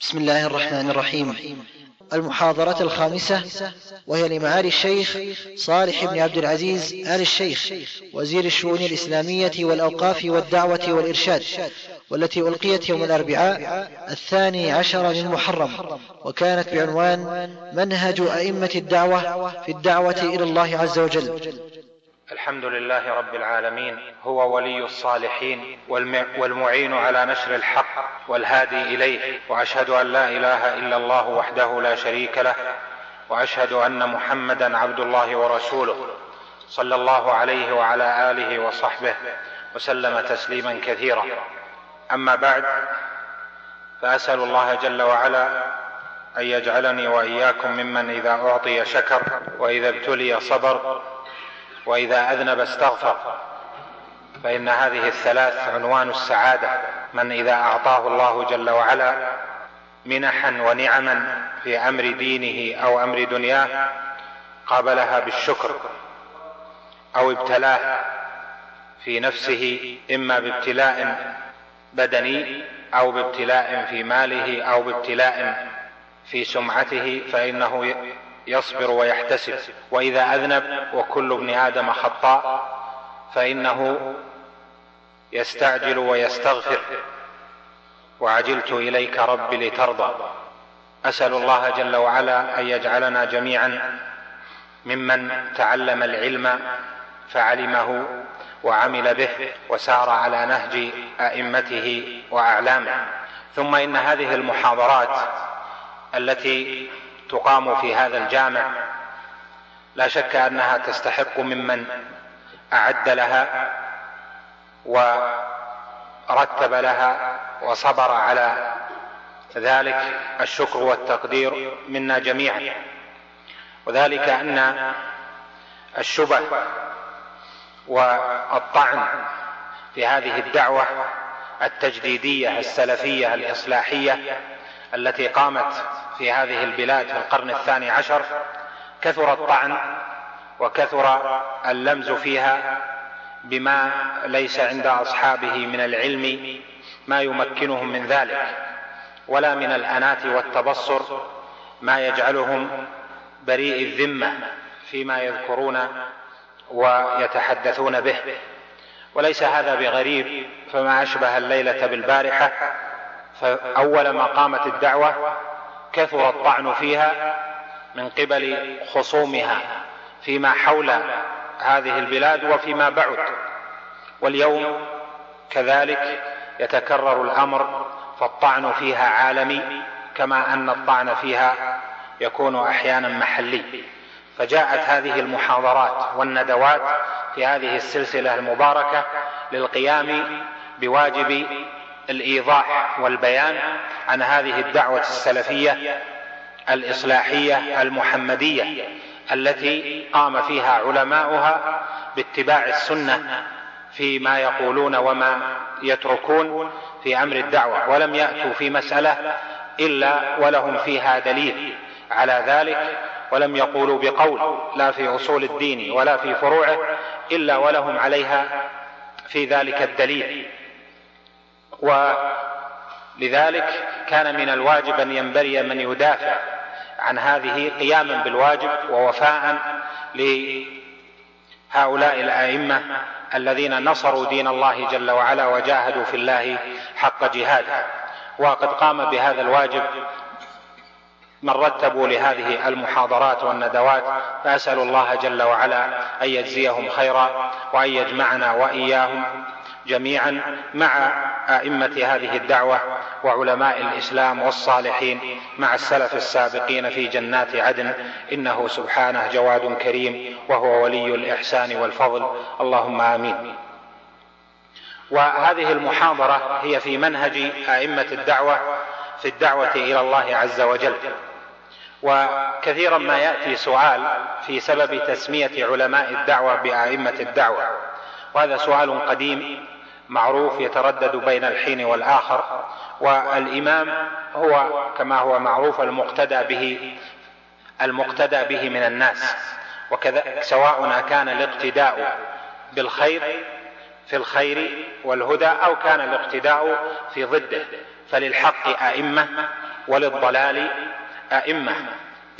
بسم الله الرحمن الرحيم. المحاضرة الخامسة وهي لمعالي الشيخ صالح بن عبد العزيز آل الشيخ وزير الشؤون الإسلامية والأوقاف والدعوة والإرشاد والتي ألقيت يوم الأربعاء الثاني عشر من محرم وكانت بعنوان منهج أئمة الدعوة في الدعوة إلى الله عز وجل. الحمد لله رب العالمين هو ولي الصالحين والمعين على نشر الحق والهادي إليه وأشهد أن لا إله إلا الله وحده لا شريك له وأشهد أن محمدا عبد الله ورسوله صلى الله عليه وعلى آله وصحبه وسلم تسليما كثيرا. أما بعد فأسأل الله جل وعلا أن يجعلني وإياكم ممن إذا أعطي شكر وإذا ابتلي صبر وإذا أذنب استغفر. فإن هذه الثلاث عنوان السعادة. من إذا أعطاه الله جل وعلا منحا ونعما في أمر دينه أو أمر دنياه قابلها بالشكر أو ابتلاه في نفسه إما بابتلاء بدني أو بابتلاء في ماله أو بابتلاء في سمعته فإنه يصبر ويحتسب. وإذا أذنب وكل ابن آدم خطاء فإنه يستعجل ويستغفر. وعجلت إليك رب لترضى. أسأل الله جل وعلا أن يجعلنا جميعا ممن تعلم العلم فعلمه وعمل به وسار على نهج أئمته وأعلامه. ثم إن هذه المحاضرات التي تقام في هذا الجامع. لا شك أنها تستحق ممن أعد لها ورتب لها وصبر على ذلك الشكر والتقدير منا جميعا. وذلك أن الشبه والطعن في هذه الدعوة التجديدية السلفية الإصلاحية التي قامت في هذه البلاد في القرن الثاني عشر كثر الطعن وكثر اللمز فيها بما ليس عند أصحابه من العلم ما يمكنهم من ذلك ولا من الأنات والتبصر ما يجعلهم بريء الذمة فيما يذكرون ويتحدثون به. وليس هذا بغريب فما أشبه الليلة بالبارحة فأول ما قامت الدعوة كثر الطعن فيها من قبل خصومها فيما حول هذه البلاد وفيما بعد. واليوم كذلك يتكرر الأمر فالطعن فيها عالمي كما أن الطعن فيها يكون أحيانا محلي. فجاءت هذه المحاضرات والندوات في هذه السلسلة المباركة للقيام بواجب الإيضاح والبيان عن هذه الدعوة السلفية الإصلاحية المحمدية التي قام فيها علماؤها باتباع السنة فيما يقولون وما يتركون في أمر الدعوة ولم يأتوا في مسألة إلا ولهم فيها دليل على ذلك ولم يقولوا بقول لا في أصول الدين ولا في فروعه إلا ولهم عليها في ذلك الدليل. ولذلك كان من الواجب أن ينبري من يدافع عن هذه قياما بالواجب ووفاء لهؤلاء الأئمة الذين نصروا دين الله جل وعلا وجاهدوا في الله حق جهاده وقد قام بهذا الواجب من رتبوا لهذه المحاضرات والندوات فاسال الله جل وعلا أن يجزيهم خيرا وأن يجمعنا وإياهم. جميعا مع أئمة هذه الدعوة وعلماء الإسلام والصالحين مع السلف السابقين في جنات عدن. إنه سبحانه جواد كريم وهو ولي الإحسان والفضل. اللهم آمين. وهذه المحاضرة هي في منهج أئمة الدعوة في الدعوة إلى الله عز وجل. وكثيرا ما يأتي سؤال في سبب تسمية علماء الدعوة بأئمة الدعوة. وهذا سؤال قديم معروف يتردد بين الحين والآخر والإمام هو كما هو معروف المقتدى به المقتدى به من الناس. وكذا سواء كان الاقتداء بالخير في الخير والهدى أو كان الاقتداء في ضده. فللحق أئمة وللضلال أئمة.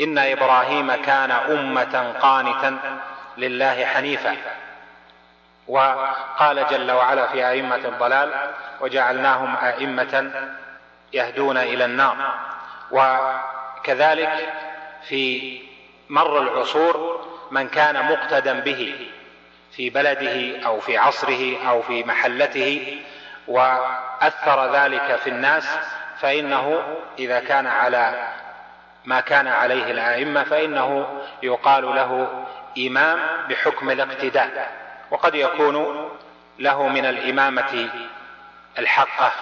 إن إبراهيم كان أمة قانتا لله حنيفا. وقال جل وعلا في أئمة الضلال وجعلناهم أئمة يهدون إلى النار. وكذلك في مر العصور من كان مقتدا به في بلده أو في عصره أو في محلته وأثر ذلك في الناس فإنه إذا كان على ما كان عليه الأئمة فإنه يقال له إمام بحكم الاقتداء. وقد يكون له من الإمامة الحقه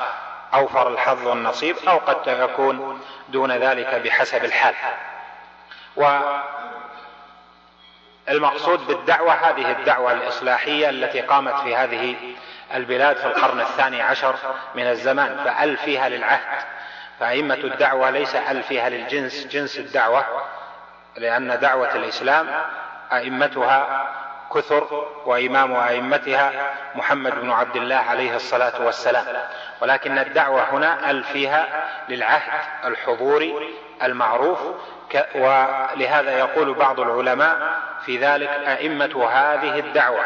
أوفر الحظ والنصيب أو قد يكون دون ذلك بحسب الحال. والمقصود بالدعوة هذه الدعوة الإصلاحية التي قامت في هذه البلاد في القرن الثاني عشر من الزمان فأل فيها للعهد. فأئمة الدعوة ليس أل فيها للجنس جنس الدعوة لأن دعوة الإسلام أئمتها كثر وإمام أئمتها محمد بن عبد الله عليه الصلاة والسلام. ولكن الدعوة هنا أل فيها للعهد الحضوري المعروف ولهذا يقول بعض العلماء في ذلك أئمة هذه الدعوة.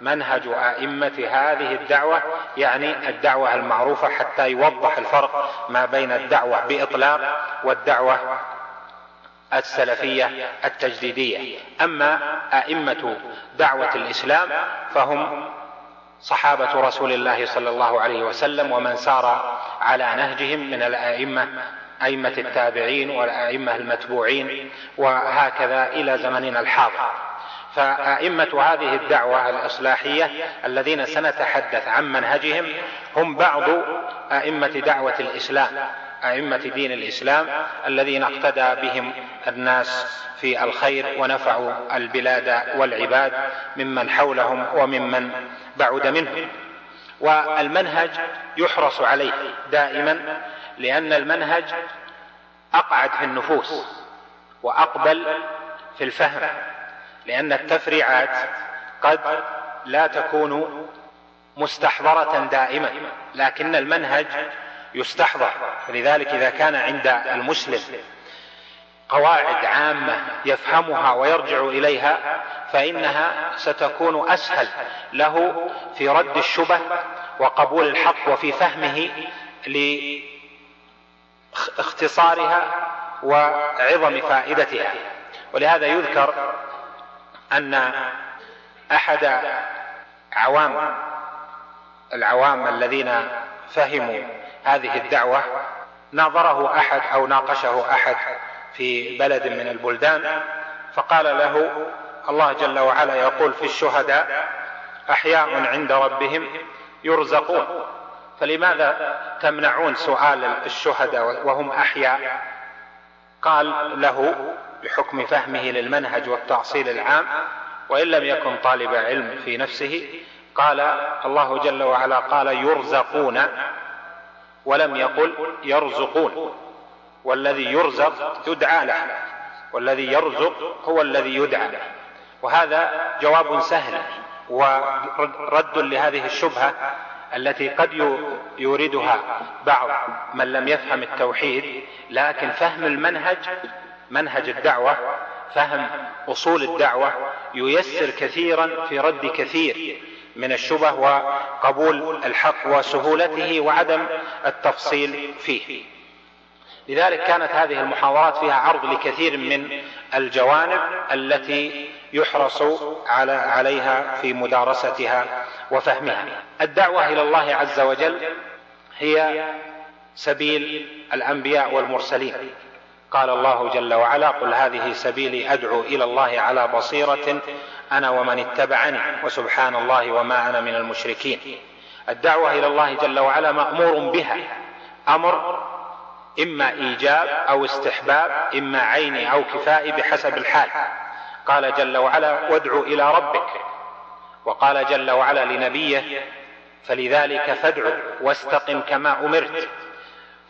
منهج أئمة هذه الدعوة يعني الدعوة المعروفة حتى يوضح الفرق ما بين الدعوة بإطلاق والدعوة السلفية التجديدية. أما أئمة دعوة الإسلام فهم صحابة رسول الله صلى الله عليه وسلم ومن سار على نهجهم من الأئمة أئمة التابعين والأئمة المتبوعين وهكذا إلى زمننا الحاضر. فأئمة هذه الدعوة الإصلاحية الذين سنتحدث عن منهجهم هم بعض أئمة دعوة الإسلام. أئمة دين الإسلام الذين اقتدى بهم الناس في الخير ونفعوا البلاد والعباد ممن حولهم وممن بعد منهم. والمنهج يحرص عليه دائما لأن المنهج أقعد في النفوس وأقبل في الفهم لأن التفريعات قد لا تكون مستحضرة دائما لكن المنهج يستحضر. لذلك إذا كان عند المسلم قواعد عامة يفهمها ويرجع إليها فإنها ستكون أسهل له في رد الشبه وقبول الحق وفي فهمه لاختصارها وعظم فائدتها. ولهذا يذكر أن أحد عوام العوام الذين فهموا هذه الدعوة ناظره أحد أو ناقشه أحد في بلد من البلدان فقال له الله جل وعلا يقول في الشهداء أحياء عند ربهم يرزقون. فلماذا تمنعون سؤال الشهداء وهم أحياء؟ قال له بحكم فهمه للمنهج والتأصيل العام وإن لم يكن طالب علم في نفسه قال الله جل وعلا قال يرزقون. ولم يقل يرزقون. والذي يرزق يدعى له. والذي يرزق هو الذي يدعى له. وهذا جواب سهل ورد لهذه الشبهة التي قد يوردها بعض من لم يفهم التوحيد لكن فهم المنهج منهج الدعوة فهم أصول الدعوة ييسر كثيرا في رد كثير. من الشبه وقبول الحق وسهولته وعدم التفصيل فيه. لذلك كانت هذه المحاضرات فيها عرض لكثير من الجوانب التي يحرص على عليها في مدارستها وفهمها. الدعوة إلى الله عز وجل هي سبيل الأنبياء والمرسلين. قال الله جل وعلا قل هذه سبيلي أدعو إلى الله على بصيرة أنا ومن اتبعني وسبحان الله وما أنا من المشركين. الدعوة إلى الله جل وعلا مأمور بها. أمر إما إيجاب أو استحباب إما عيني أو كفائي بحسب الحال. قال جل وعلا وادع إلى ربك. وقال جل وعلا لنبيه فلذلك فادع واستقم كما أمرت.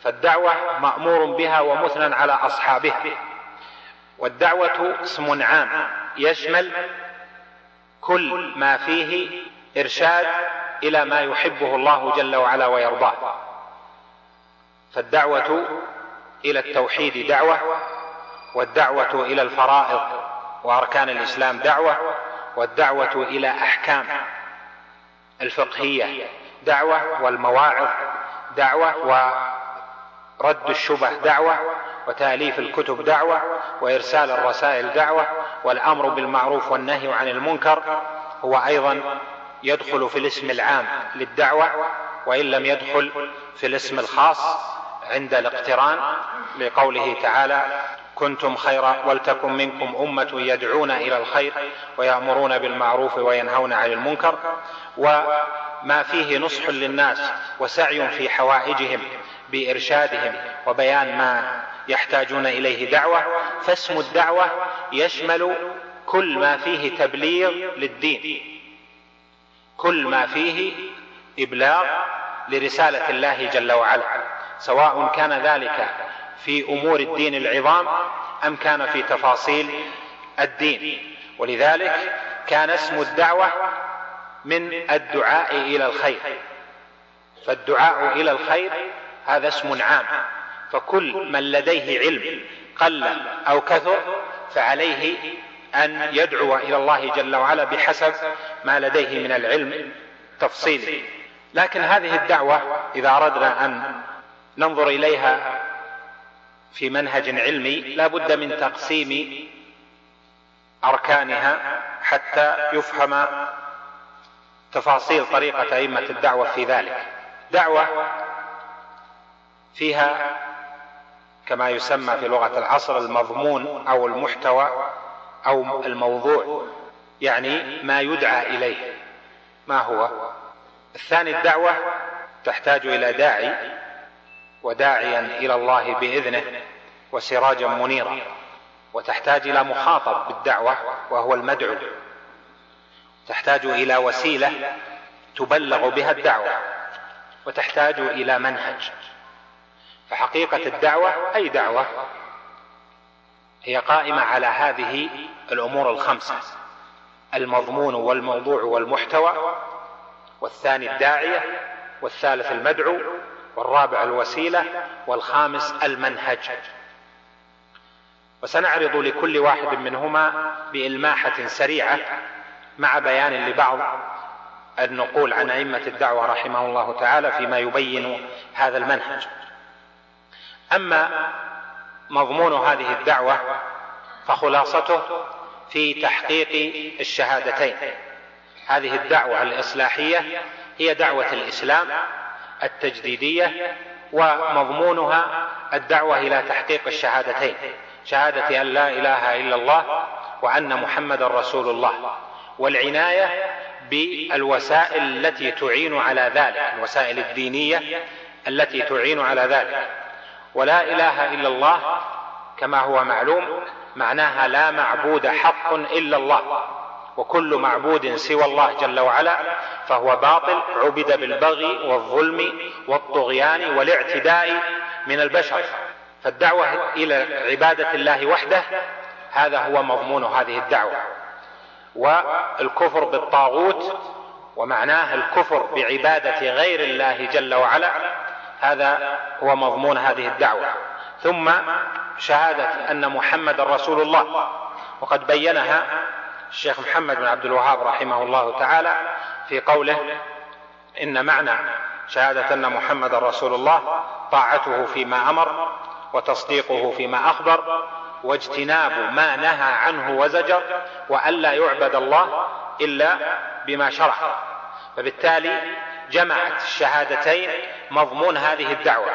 فالدعوة مأمور بها ومثنى على أصحابها والدعوة اسم عام يشمل كل ما فيه إرشاد إلى ما يحبه الله جل وعلا ويرضاه. فالدعوة إلى التوحيد دعوة والدعوة إلى الفرائض وأركان الإسلام دعوة والدعوة إلى أحكام الفقهية دعوة والمواعظ دعوة ورد الشبه دعوة وتأليف الكتب دعوة وإرسال الرسائل دعوة والأمر بالمعروف والنهي عن المنكر هو أيضا يدخل في الاسم العام للدعوة وإن لم يدخل في الاسم الخاص عند الاقتران لقوله تعالى كنتم خير ولتكن منكم أمة يدعون إلى الخير ويأمرون بالمعروف وينهون عن المنكر. وما فيه نصح للناس وسعي في حوائجهم بإرشادهم وبيان ما يحتاجون إليه دعوة فاسم الدعوة يشمل كل ما فيه تبليغ للدين كل ما فيه إبلاغ لرسالة الله جل وعلا سواء كان ذلك في أمور الدين العظام أم كان في تفاصيل الدين. ولذلك كان اسم الدعوة من الدعاء إلى الخير فالدعاء إلى الخير هذا اسم عام. فكل من لديه علم قل أو كثر فعليه أن يدعو إلى الله جل وعلا بحسب ما لديه من العلم تفصيلي لكن هذه الدعوة إذا أردنا أن ننظر إليها في منهج علمي لا بد من تقسيم أركانها حتى يفهم تفاصيل طريقة أئمة الدعوة في ذلك. دعوة فيها كما يسمى في لغة العصر المضمون أو المحتوى أو الموضوع يعني ما يدعى إليه. ما هو؟ الثاني الدعوة تحتاج إلى داعي وداعيا إلى الله بإذنه وسراجا منيرا وتحتاج إلى مخاطب بالدعوة وهو المدعو. تحتاج إلى وسيلة تبلغ بها الدعوة وتحتاج إلى منهج. فحقيقة الدعوة أي دعوة؟ هي قائمة على هذه الأمور الخمسة. المضمون والموضوع والمحتوى والثاني الداعية والثالث المدعو والرابع الوسيلة والخامس المنهج. وسنعرض لكل واحد منهما بإلماحة سريعة مع بيان لبعض النقول عن أئمة الدعوة رحمه الله تعالى فيما يبين هذا المنهج. أما مضمون هذه الدعوة فخلاصته في تحقيق الشهادتين. هذه الدعوة الإصلاحية هي دعوة الإسلام التجديدية ومضمونها الدعوة إلى تحقيق الشهادتين. شهادة أن لا إله إلا الله وأن محمد رسول الله والعناية بالوسائل التي تعين على ذلك الوسائل الدينية التي تعين على ذلك. ولا إله إلا الله كما هو معلوم معناها لا معبود حق إلا الله وكل معبود سوى الله جل وعلا فهو باطل عبد بالبغي والظلم والطغيان والاعتداء من البشر. فالدعوة إلى عبادة الله وحده هذا هو مضمون هذه الدعوة. والكفر بالطاغوت ومعناه الكفر بعبادة غير الله جل وعلا هذا هو مضمون هذه الدعوة. ثم شهادة أن محمد رسول الله. وقد بينها الشيخ محمد بن عبد الوهاب رحمه الله تعالى في قوله إن معنى شهادة أن محمد رسول الله طاعته فيما أمر وتصديقه فيما أخبر واجتناب ما نهى عنه وزجر والا يعبد الله إلا بما شرع. فبالتالي جمعت الشهادتين مضمون هذه الدعوة.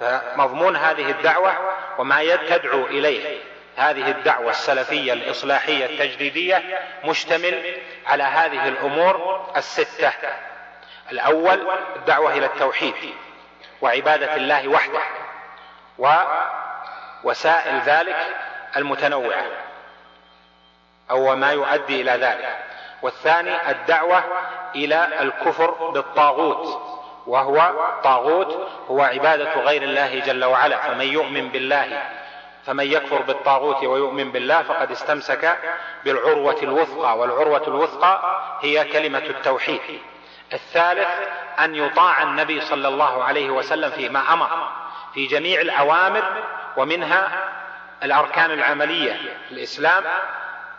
فمضمون هذه الدعوة وما تدعو إليه. هذه الدعوة السلفية الإصلاحية التجديدية مشتمل على هذه الأمور الستة. الأول الدعوة إلى التوحيد وعبادة الله وحده ووسائل ذلك المتنوعة أو ما يؤدي إلى ذلك. والثاني الدعوة إلى الكفر بالطاغوت وهو طاغوت هو عبادة غير الله جل وعلا فمن يؤمن بالله فمن يكفر بالطاغوت ويؤمن بالله فقد استمسك بالعروة الوثقى والعروة الوثقى هي كلمة التوحيد. الثالث أن يطاع النبي صلى الله عليه وسلم فيما أمر في جميع الأوامر ومنها الأركان العملية الإسلام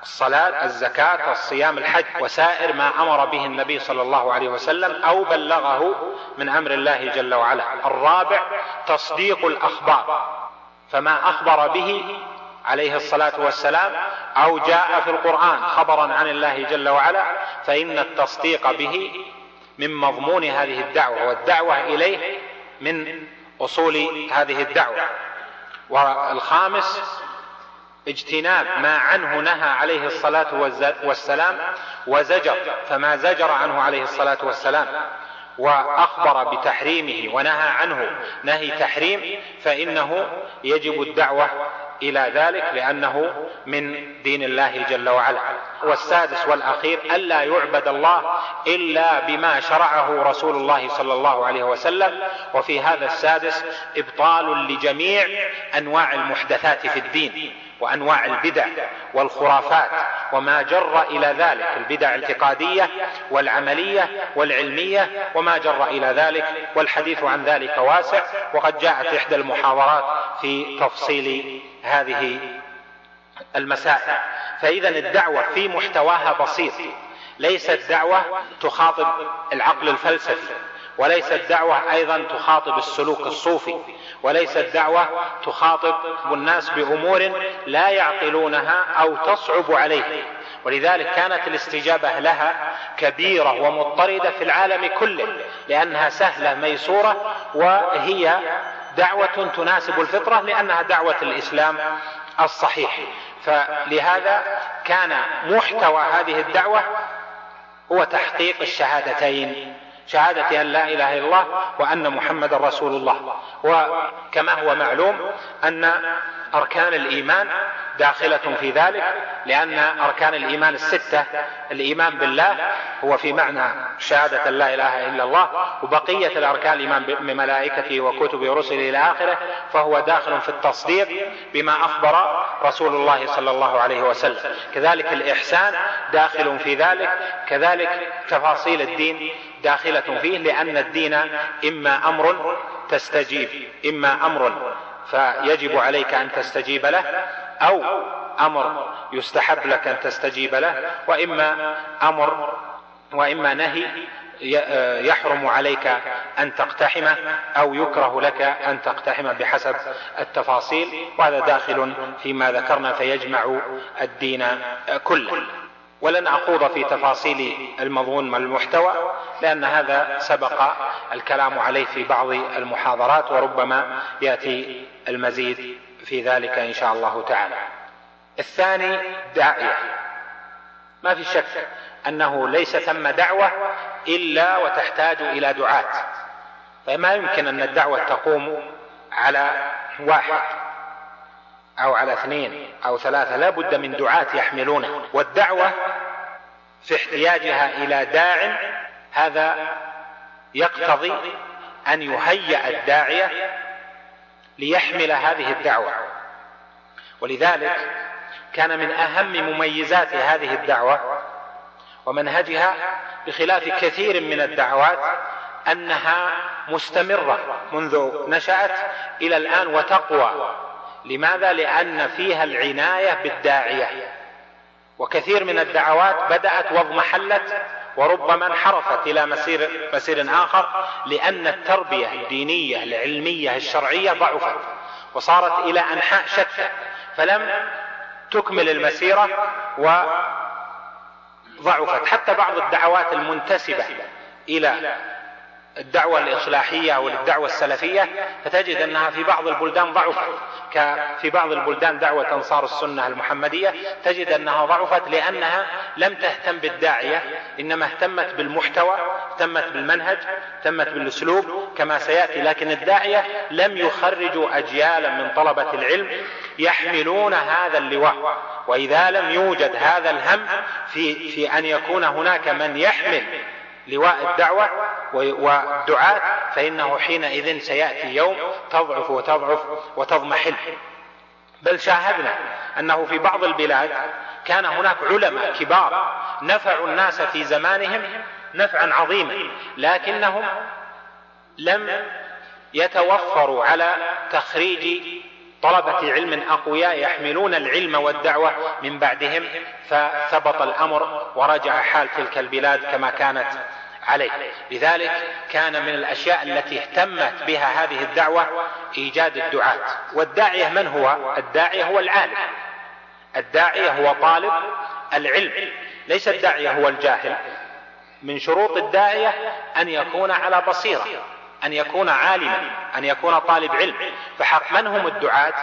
الصلاة الزكاة الصيام الحج وسائر ما أمر به النبي صلى الله عليه وسلم أو بلغه من أمر الله جل وعلا. الرابع تصديق الأخبار. فما أخبر به عليه الصلاة والسلام أو جاء في القرآن خبرا عن الله جل وعلا فإن التصديق به من مضمون هذه الدعوة والدعوة إليه من أصول هذه الدعوة. والخامس اجتناب ما عنه نهى عليه الصلاة والسلام وزجر فما زجر عنه عليه الصلاة والسلام. وأخبر بتحريمه ونهى عنه. نهي تحريم فإنه يجب الدعوة إلى ذلك لأنه من دين الله جل وعلا. والسادس والأخير ألا يعبد الله إلا بما شرعه رسول الله صلى الله عليه وسلم. وفي هذا السادس إبطال لجميع أنواع المحدثات في الدين. وأنواع البدع والخرافات وما جر إلى ذلك البدع الاعتقادية والعملية والعلمية وما جر إلى ذلك والحديث عن ذلك واسع وقد جاءت إحدى المحاضرات في تفصيل هذه المسائل. فإذا الدعوة في محتواها بسيط. ليست دعوة تخاطب العقل الفلسفي. وليست دعوة أيضا تخاطب السلوك الصوفي وليست دعوة تخاطب الناس بأمور لا يعقلونها أو تصعب عليه. ولذلك كانت الاستجابة لها كبيرة ومضطردة في العالم كله لأنها سهلة ميسورة وهي دعوة تناسب الفطرة لأنها دعوة الإسلام الصحيح. فلهذا كان محتوى هذه الدعوة هو تحقيق الشهادتين. شهادة أن لا إله إلا الله وأن محمد رسول الله. وكما هو معلوم أن أركان الإيمان داخلة في ذلك لأن أركان الإيمان الستة. الإيمان بالله هو في معنى شهادة لا إله إلا الله وبقية الأركان الإيمان بملائكته وكتبه ورسله إلى آخره فهو داخل في التصديق بما أخبر رسول الله صلى الله عليه وسلم. كذلك الإحسان داخل في ذلك كذلك تفاصيل الدين داخلة فيه لأن الدين إما أمر تستجيب إما أمر فيجب عليك أن تستجيب له أو أمر يستحب لك أن تستجيب له وإما أمر وإما نهي يحرم عليك أن تقتحمه أو يكره لك أن تقتحمه بحسب التفاصيل وهذا داخل فيما ذكرنا فيجمع الدين كله. ولن أخوض في تفاصيل المضمون والمحتوى لأن هذا سبق الكلام عليه في بعض المحاضرات وربما يأتي المزيد في ذلك إن شاء الله تعالى. الثاني داعية. ما في شك أنه ليس ثم دعوة إلا وتحتاج إلى دعاة. فما يمكن أن الدعوة تقوم على واحد. أو على اثنين أو ثلاثة لا بد من دعاة يحملونه. والدعوة في احتياجها إلى داع هذا يقتضي أن يهيأ الداعية ليحمل هذه الدعوة. ولذلك كان من أهم مميزات هذه الدعوة ومنهجها بخلاف كثير من الدعوات أنها مستمرة منذ نشأت إلى الآن وتقوى. لماذا؟ لأن فيها العناية بالداعية. وكثير من الدعوات بدأت واضمحلت وربما انحرفت إلى مسير مسير آخر لأن التربية الدينية العلمية الشرعية ضعفت وصارت إلى أنحاء شتى. فلم تكمل المسيرة وضعفت. حتى بعض الدعوات المنتسبة إلى الدعوة الإصلاحية أو الدعوة السلفية فتجد أنها في بعض البلدان ضعفت. في بعض البلدان دعوة أنصار السنة المحمدية تجد أنها ضعفت لأنها لم تهتم بالداعية إنما اهتمت بالمحتوى اهتمت بالمنهج اهتمت بالأسلوب كما سيأتي. لكن الداعية لم يخرجوا أجيالا من طلبة العلم يحملون هذا اللواء. وإذا لم يوجد هذا الهم في, في أن يكون هناك من يحمل لواء الدعوة والدعاة فإنه حينئذ سيأتي يوم تضعف وتضعف وتضمحل. بل شاهدنا أنه في بعض البلاد كان هناك علماء كبار نفعوا الناس في زمانهم نفعا عظيما لكنهم لم يتوفر على تخريج طلبة علم أقوياء يحملون العلم والدعوة من بعدهم فثبط الأمر ورجع حال تلك البلاد كما كانت عليه. لذلك كان من الأشياء التي اهتمت بها هذه الدعوة إيجاد الدعاة. والداعية من هو؟ الداعية هو العالم. الداعية هو طالب العلم. ليس الداعية هو الجاهل. من شروط الداعية أن يكون على بصيرة. أن يكون عالما أن يكون طالب علم. فحق من هم الدعاة؟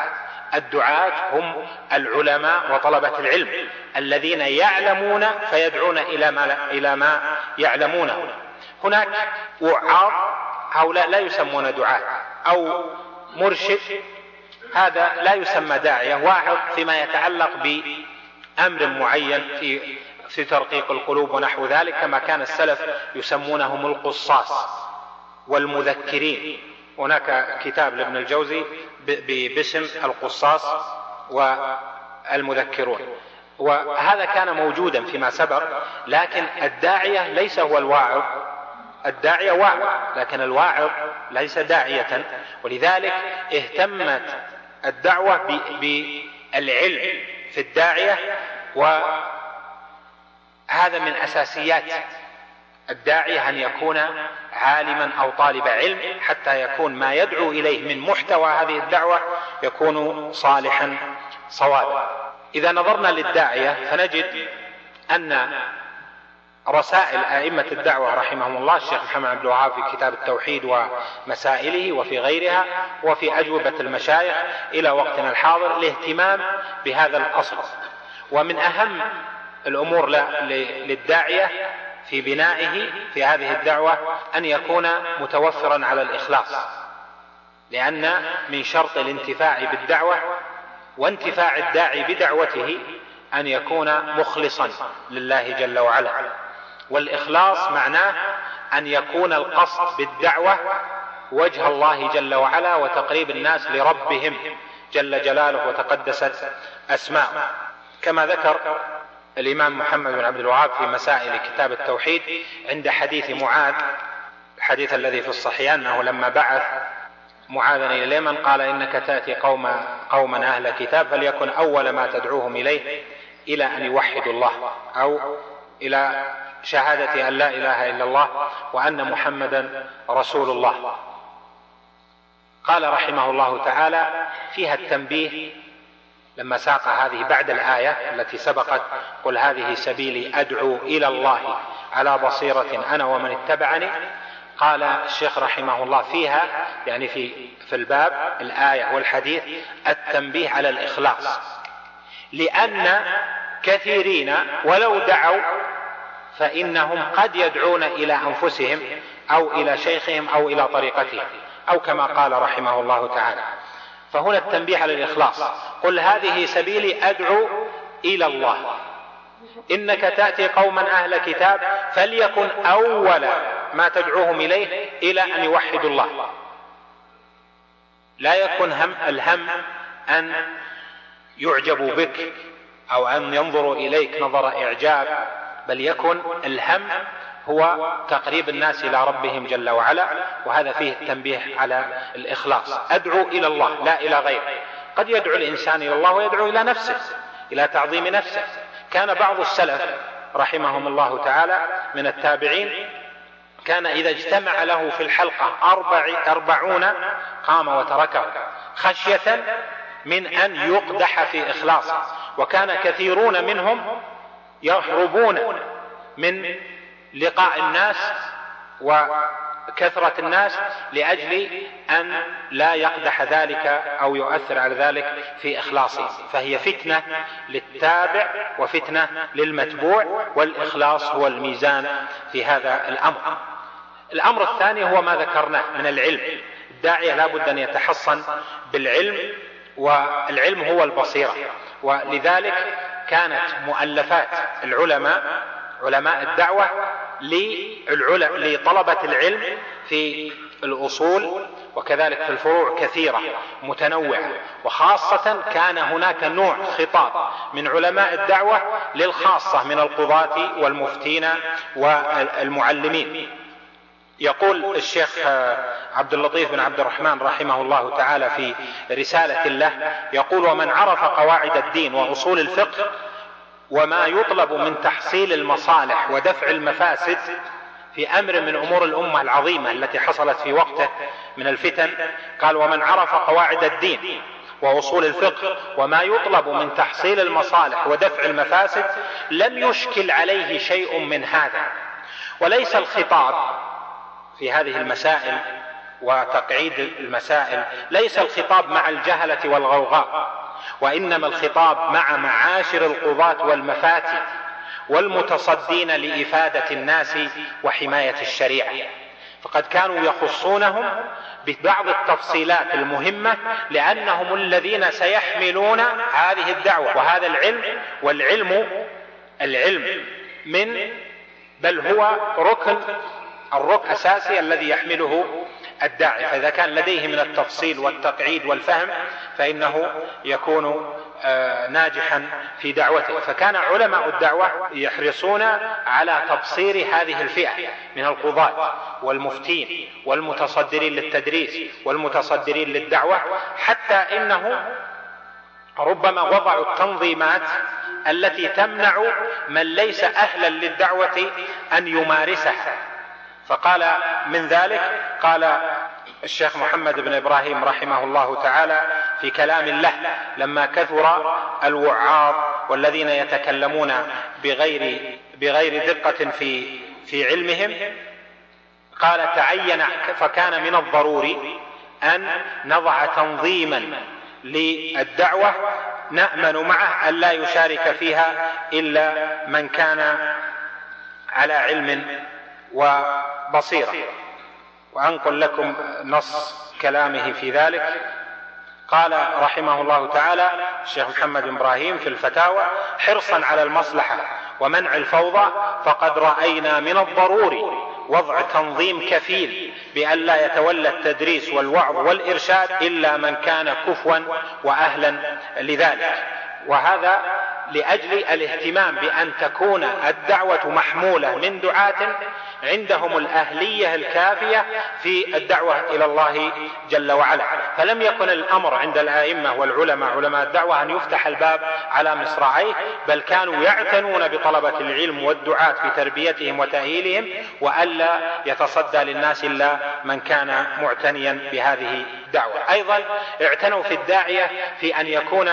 الدعاة هم العلماء وطلبة العلم الذين يعلمون فيدعون إلى ما, إلى ما يعلمونه. هناك وعاظ هؤلاء لا يسمون دعاة أو مرشد هذا لا يسمى داعية واعظ فيما يتعلق بأمر معين في في ترقيق القلوب ونحو ذلك كما كان السلف يسمونهم القصاص. والمذكرين. هناك كتاب لابن الجوزي باسم القصاص والمذكرون. وهذا كان موجودا فيما سبق لكن الداعية ليس هو الواعظ. الداعية واعظ لكن الواعظ ليس داعية. ولذلك اهتمت الدعوة بالعلم في الداعية وهذا من أساسيات الداعية أن يكون عالما أو طالب علم حتى يكون ما يدعو إليه من محتوى هذه الدعوة يكون صالحا صوابا. إذا نظرنا للداعية فنجد أن رسائل أئمة الدعوة رحمهم الله الشيخ محمد عبد الوهاب في كتاب التوحيد ومسائله وفي غيرها وفي أجوبة المشايخ إلى وقتنا الحاضر الاهتمام بهذا الأصل. ومن أهم الأمور للداعية في بنائه في هذه الدعوة أن يكون متوفرا على الإخلاص. لأن من شرط الانتفاع بالدعوة وانتفاع الداعي بدعوته أن يكون مخلصا لله جل وعلا. والإخلاص معناه أن يكون القصد بالدعوة وجه الله جل وعلا وتقريب الناس لربهم جل جلاله وتقدست أسماءه كما ذكر الإمام محمد بن عبد الوهاب في مسائل كتاب التوحيد عند حديث معاذ الحديث الذي في الصحيحين أنه لما بعث معاذا إلى اليمن قال إنك تأتي قوم قوما أهل كتاب فليكن أول ما تدعوهم إليه إلى أن يوحدوا الله أو إلى شهادة أن لا إله إلا الله وأن محمدا رسول الله. قال رحمه الله تعالى فيها التنبيه لما ساق هذه بعد الآية التي سبقت قل هذه سبيلي أدعو إلى الله على بصيرة أنا ومن اتبعني. قال الشيخ رحمه الله فيها يعني في في الباب الآية والحديث التنبيه على الإخلاص. لأن كثيرين ولو دعوا فإنهم قد يدعون إلى أنفسهم أو إلى شيخهم أو إلى طريقتهم أو كما قال رحمه الله تعالى. فهنا التنبيه على الإخلاص. قل هذه سبيلي أدعو إلى الله. إنك تأتي قوما أهل كتاب فليكن أول ما تدعوهم إليه إلى أن يوحدوا الله. لا يكن هم الهم أن يعجبوا بك أو أن ينظروا إليك نظر إعجاب بل يكن الهم هو تقريب الناس إلى ربهم جل وعلا وهذا فيه التنبيه على الإخلاص. أدعو إلى الله لا إلى غيره قد يدعو الإنسان إلى الله ويدعو إلى نفسه إلى تعظيم نفسه. كان بعض السلف رحمهم الله تعالى من التابعين كان إذا اجتمع له في الحلقة أربع أربعون قام وتركه خشية من أن يقدح في إخلاصه. وكان كثيرون منهم يهربون من لقاء الناس وكثرة الناس لأجل أن لا يقدح ذلك أو يؤثر على ذلك في إخلاصه. فهي فتنة للتابع وفتنة للمتبوع والإخلاص هو الميزان في هذا الأمر. الأمر الثاني هو ما ذكرناه من العلم. الداعية لا بد أن يتحصن بالعلم والعلم هو البصيرة. ولذلك كانت مؤلفات العلماء علماء الدعوة لطلبة العلم في الأصول وكذلك في الفروع كثيرة متنوعة. وخاصة كان هناك نوع خطاب من علماء الدعوة للخاصة من القضاة والمفتين والمعلمين. يقول الشيخ عبد اللطيف بن عبد الرحمن رحمه الله تعالى في رسالة له يقول ومن عرف قواعد الدين وأصول الفقه وما يطلب من تحصيل المصالح ودفع المفاسد في أمر من أمور الأمة العظيمة التي حصلت في وقته من الفتن. قال ومن عرف قواعد الدين وأصول الفقه وما يطلب من تحصيل المصالح ودفع المفاسد لم يشكل عليه شيء من هذا. وليس الخطاب في هذه المسائل وتقعيد المسائل ليس الخطاب مع الجهلة والغوغاء. وإنما الخطاب مع معاشر القضاة والمفاتي والمتصدين لإفادة الناس وحماية الشريعة. فقد كانوا يخصونهم ببعض التفصيلات المهمة لأنهم الذين سيحملون هذه الدعوة. وهذا العلم والعلم العلم من بل هو ركن الركن الأساسي الذي يحمله الداعي. فإذا كان لديه من التفصيل والتقعيد والفهم فإنه يكون آه، ناجحا في دعوته. فكان علماء الدعوة يحرصون على تبصير هذه الفئة من القضاة والمفتين والمتصدرين للتدريس والمتصدرين للدعوة حتى إنه ربما وضعوا التنظيمات التي تمنع من ليس أهلا للدعوة أن يمارسها. فقال من ذلك قال الشيخ محمد بن إبراهيم رحمه الله تعالى في كلام له لما كثر الوعاظ والذين يتكلمون بغير بغير دقة في في علمهم قال تعين فكان من الضروري أن نضع تنظيما للدعوة نأمن معه أن لا يشارك فيها إلا من كان على علم وبصيره وأنقل لكم نص كلامه في ذلك. قال رحمه الله تعالى الشيخ محمد بن إبراهيم في الفتاوى حرصا على المصلحة ومنع الفوضى فقد رأينا من الضروري وضع تنظيم كفيل بأن لا يتولى التدريس والوعظ والإرشاد إلا من كان كفوا وأهلا لذلك. وهذا لأجل الاهتمام بأن تكون الدعوة محمولة من دعاة عندهم الأهلية الكافية في الدعوة إلى الله جل وعلا. فلم يكن الأمر عند الأئمة والعلماء علماء الدعوة أن يفتح الباب على مصراعيه بل كانوا يعتنون بطلبة العلم والدعاة في تربيتهم وتأهيلهم وألا يتصدى للناس إلا من كان معتنيا بهذه الدعوة. أيضا اعتنوا في الداعية في أن يكون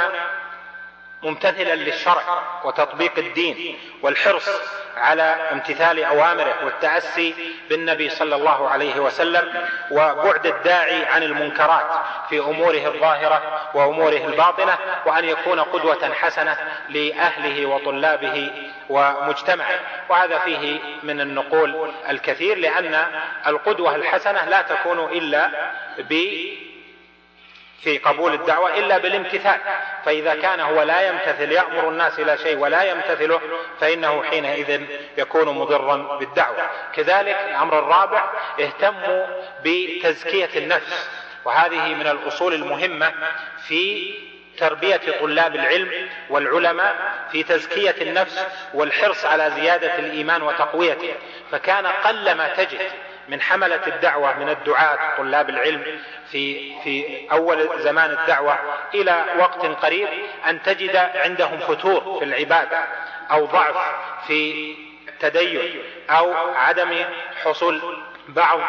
ممتثلا للشرع وتطبيق الدين والحرص على امتثال أوامره والتاسي بالنبي صلى الله عليه وسلم وبعد الداعي عن المنكرات في أموره الظاهرة وأموره الباطنة وأن يكون قدوة حسنة لأهله وطلابه ومجتمعه. وهذا فيه من النقول الكثير لأن القدوة الحسنة لا تكون إلا ب في قبول الدعوة إلا بالامتثال. فإذا كان هو لا يمتثل يأمر الناس إلى شيء ولا يمتثله فإنه حينئذ يكون مضرا بالدعوة. كذلك الأمر الرابع اهتموا بتزكية النفس. وهذه من الأصول المهمة في تربية طلاب العلم والعلماء في تزكية النفس والحرص على زيادة الإيمان وتقويته. فكان قلما تجد من حملة الدعوة من الدعاة طلاب العلم في في أول زمان الدعوة إلى وقت قريب أن تجد عندهم فتور في العبادة أو ضعف في التدين أو عدم حصول بعض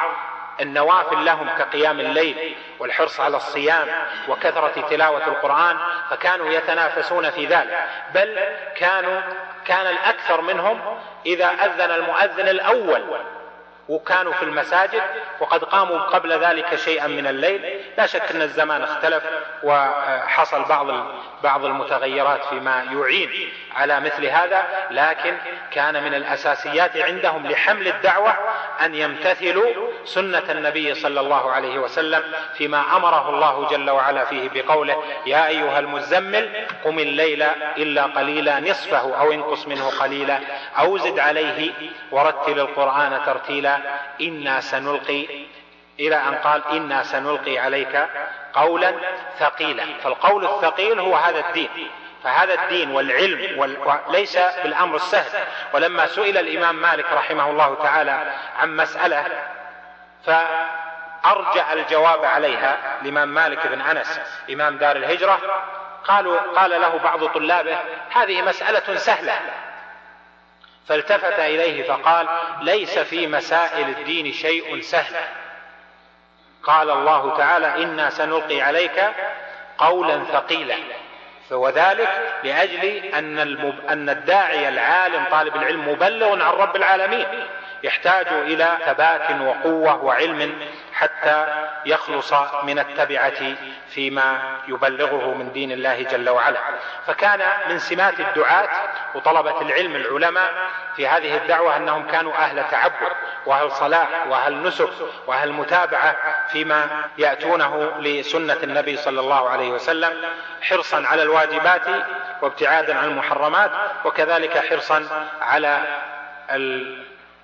النوافل لهم كقيام الليل والحرص على الصيام وكثرة تلاوة القرآن فكانوا يتنافسون في ذلك بل كانوا كان الأكثر منهم إذا أذن المؤذن الأول وكانوا في المساجد وقد قاموا قبل ذلك شيئا من الليل. لا شك أن الزمان اختلف وحصل بعض بعض المتغيرات فيما يعين على مثل هذا لكن كان من الأساسيات عندهم لحمل الدعوة أن يمتثلوا سنة النبي صلى الله عليه وسلم فيما أمره الله جل وعلا فيه بقوله يا أيها المزمل قم الليل إلا قليلا نصفه أو انقص منه قليلا أو زد عليه ورتل القرآن ترتيلا. إنا سنلقي إلى أن قال إنا سنلقي عليك قولا ثقيلا. فالقول الثقيل هو هذا الدين. فهذا الدين والعلم وليس بالأمر السهل. ولما سئل الإمام مالك رحمه الله تعالى عن مسألة أرجع الجواب عليها الإمام مالك بن أنس إمام دار الهجرة. قالوا قال له بعض طلابه هذه مسألة سهلة. فالتفت إليه فقال ليس في مسائل الدين شيء سهل. قال الله تعالى إنا سنلقي عليك قولا ثقيلا. وذلك لأجل أن, أن الداعي العالم طالب العلم مبلغ عن رب العالمين يحتاج إلى ثبات وقوة وعلم حتى يخلص من التبعة فيما يبلغه من دين الله جل وعلا. فكان من سمات الدعاة وطلبة العلم العلماء في هذه الدعوة أنهم كانوا أهل تعبد وأهل صلاح وأهل نسك وأهل متابعة فيما يأتونه لسنة النبي صلى الله عليه وسلم حرصا على الواجبات وابتعادا عن المحرمات وكذلك حرصا على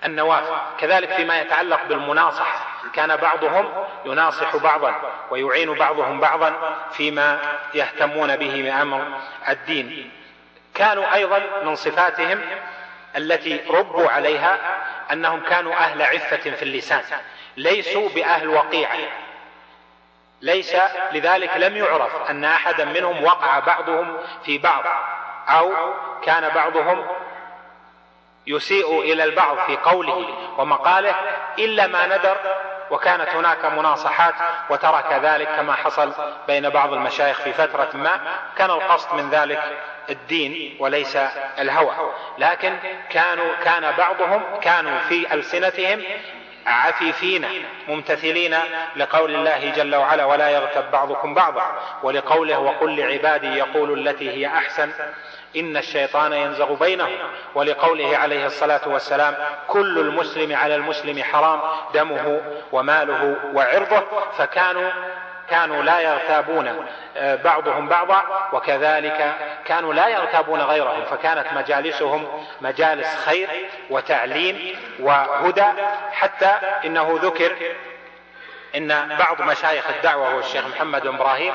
النوافل كذلك فيما يتعلق بالمناصحة. كان بعضهم يناصح بعضا ويعين بعضهم بعضا فيما يهتمون به من أمر الدين. كانوا أيضا من صفاتهم التي ربوا عليها أنهم كانوا أهل عفة في اللسان. ليسوا بأهل وقيعة. ليس لذلك لم يعرف أن أحدا منهم وقع بعضهم في بعض أو كان بعضهم يسيء إلى البعض في قوله ومقاله إلا ما ندر وكانت هناك مناصحات وترك ذلك كما حصل بين بعض المشايخ في فترة ما كان القصد من ذلك الدين وليس الهوى. لكن كانوا كان بعضهم كانوا في ألسنتهم عفيفين ممتثلين لقول الله جل وعلا ولا يغتب بعضكم بعضا ولقوله وقل لعبادي يقول التي هي أحسن إن الشيطان ينزغ بينهم. ولقوله عليه الصلاة والسلام كل المسلم على المسلم حرام دمه وماله وعرضه. فكانوا كانوا لا يغتابون آه، بعضهم بعضا وكذلك كانوا لا يغتابون غيرهم. فكانت مجالسهم مجالس خير وتعليم وهدى. حتى إنه ذكر إن بعض مشايخ الدعوة هو الشيخ محمد إبراهيم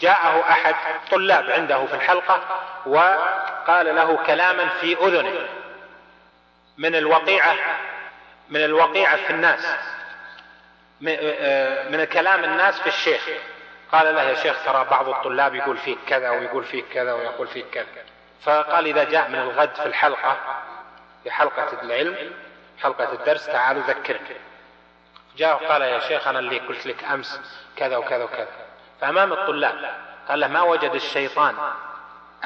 جاءه أحد طلاب عنده في الحلقة وقال له كلاما في أذنه. من الوقيعة من الوقيعة في الناس. من كلام الناس في الشيخ. قال له يا شيخ ترى بعض الطلاب يقول فيك كذا ويقول فيك كذا ويقول فيك كذا. فقال إذا جاء من الغد في الحلقة في حلقة العلم حلقة الدرس تعالوا ذكرني. جاء وقال يا شيخ أنا اللي قلت لك أمس كذا وكذا وكذا. فأمام الطلاب قال له ما وجد الشيطان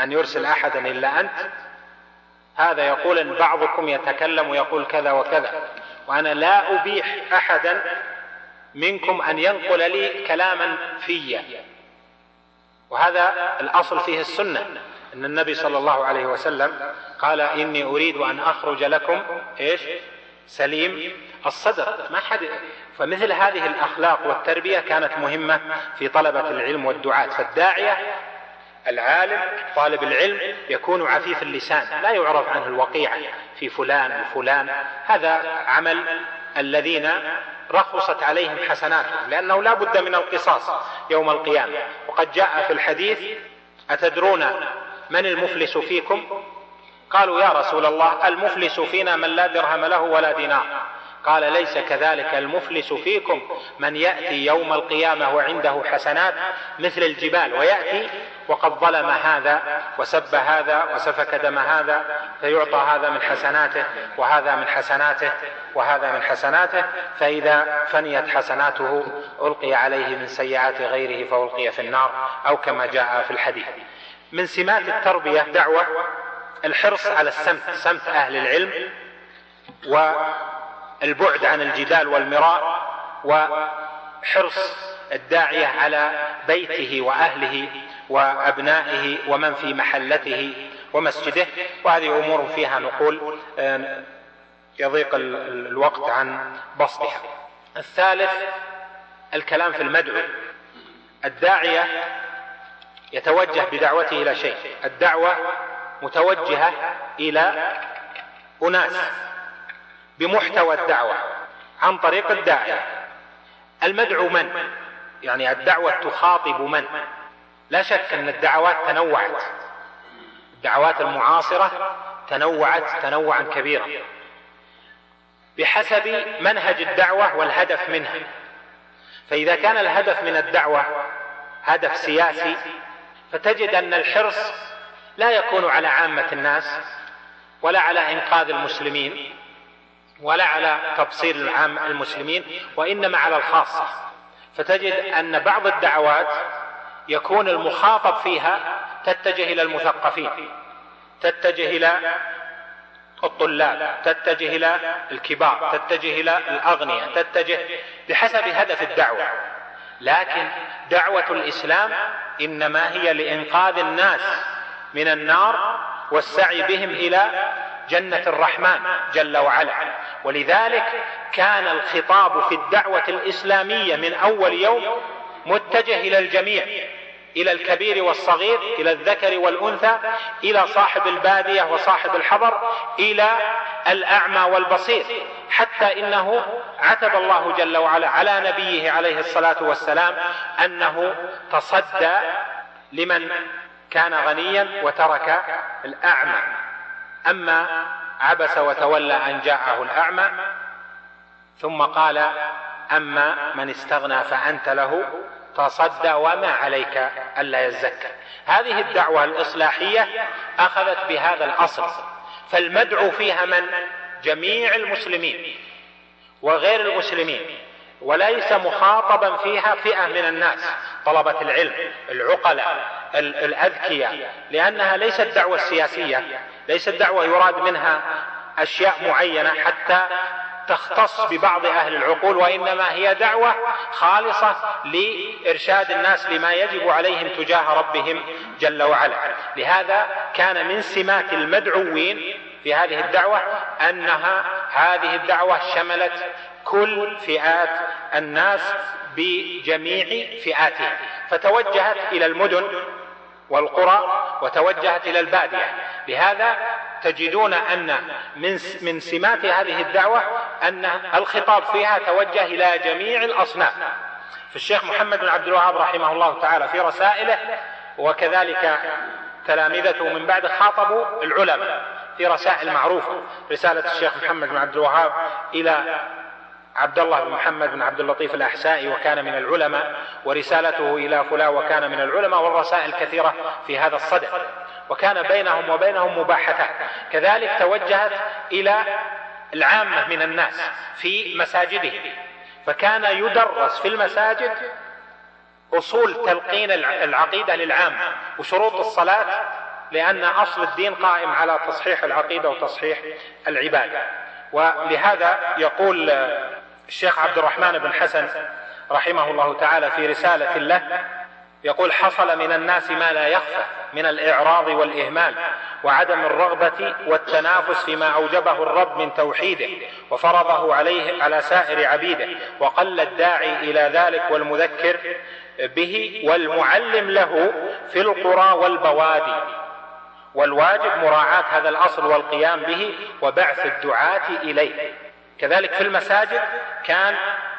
أن يرسل أحدا إلا أنت. هذا يقول أن بعضكم يتكلم ويقول كذا وكذا. وأنا لا أبيح أحدا منكم أن ينقل لي كلاما في وهذا الأصل فيه السنة. أن النبي صلى الله عليه وسلم قال إني أريد أن أخرج لكم إيش؟ سليم الصدر. ما حد فمثل هذه الأخلاق والتربية كانت مهمة في طلبة العلم والدعاة. فالداعية العالم طالب العلم يكون عفيف اللسان لا يعرف عنه الوقيعة في فلان وفلان هذا عمل الذين رخصت عليهم حسناتهم لأنه لا بد من القصاص يوم القيامة. وقد جاء في الحديث أتدرون من المفلس فيكم؟ قالوا يا رسول الله المفلس فينا من لا درهم له ولا دينار. قال ليس كذلك المفلس فيكم من يأتي يوم القيامة وعنده حسنات مثل الجبال ويأتي وقد ظلم هذا وسب هذا وسفك دم هذا فيعطى هذا من حسناته وهذا من حسناته وهذا من حسناته فإذا فنيت حسناته ألقي عليه من سيئات غيره فألقي في النار أو كما جاء في الحديث. من سمات التربية دعوة الحرص على السمت سمت أهل العلم و البعد عن الجدال والمراء وحرص الداعية على بيته وأهله وأبنائه ومن في محلته ومسجده. وهذه أمور فيها نقول يضيق الوقت عن بسطها. الثالث الكلام في المدعو. الداعية يتوجه بدعوته إلى شيء. الدعوة متوجهة إلى أناس بمحتوى الدعوة عن طريق الداعية. المدعو من؟ يعني الدعوة تخاطب من؟ لا شك أن الدعوات تنوعت. الدعوات المعاصرة تنوعت تنوعا كبيرا. بحسب منهج الدعوة والهدف منها. فإذا كان الهدف من الدعوة هدف سياسي فتجد أن الحرص لا يكون على عامة الناس ولا على إنقاذ المسلمين ولا على تبصير العام المسلمين وإنما على الخاصة. فتجد أن بعض الدعوات يكون المخاطب فيها تتجه إلى المثقفين تتجه إلى الطلاب تتجه إلى الكبار تتجه إلى الأغنياء تتجه بحسب هدف الدعوة. لكن دعوة الإسلام إنما هي لإنقاذ الناس من النار والسعي بهم إلى جنة الرحمن جل وعلا. ولذلك كان الخطاب في الدعوة الإسلامية من أول يوم متجه إلى الجميع. إلى الكبير والصغير إلى الذكر والأنثى إلى صاحب البادية وصاحب الحضر إلى الأعمى والبصير. حتى إنه عتب الله جل وعلا على نبيه عليه الصلاة والسلام أنه تصدى لمن كان غنيا وترك الأعمى. أما عبس وتولى أن جاءه الأعمى ثم قال أما من استغنى فأنت له تصدى وما عليك ألا يزكى. هذه الدعوة الإصلاحية أخذت بهذا الأصل. فالمدعو فيها من؟ جميع المسلمين وغير المسلمين وليس مخاطبا فيها فئة من الناس طلبة العلم العقلاء الأذكياء لأنها ليست دعوة سياسية ليست دعوة يراد منها أشياء معينة حتى تختص ببعض أهل العقول وإنما هي دعوة خالصة لإرشاد الناس لما يجب عليهم تجاه ربهم جل وعلا. لهذا كان من سمات المدعوين في هذه الدعوة أنها هذه الدعوة شملت كل فئات الناس بجميع فئاتها فتوجهت إلى المدن والقرى وتوجهت إلى البادية. لهذا تجدون أن من من سمات هذه الدعوة أن الخطاب فيها توجه إلى جميع الأصناف. فالشيخ محمد بن عبد الوهاب رحمه الله تعالى في رسائله وكذلك تلامذته من بعد خاطبوا العلماء في رسائل معروفة. رسالة الشيخ محمد بن عبد الوهاب إلى عبد الله بن محمد بن عبد اللطيف الأحسائي وكان من العلماء ورسالته إلى فلان وكان من العلماء والرسائل كثيرة في هذا الصدد. وكان بينهم وبينهم مباحثات. كذلك توجهت إلى العامة من الناس في مساجده. فكان يدرس في المساجد أصول تلقين العقيدة للعامة وشروط الصلاة لأن أصل الدين قائم على تصحيح العقيدة وتصحيح العبادة. ولهذا يقول الشيخ عبد الرحمن بن حسن رحمه الله تعالى في رسالة له يقول حصل من الناس ما لا يخفى من الإعراض والإهمال وعدم الرغبة والتنافس فيما أوجبه الرب من توحيده وفرضه عليه على سائر عبيده وقل الداعي إلى ذلك والمذكر به والمعلم له في القرى والبوادي. والواجب مراعاة هذا الأصل والقيام به وبعث الدعاة إليه. كذلك في المساجد كان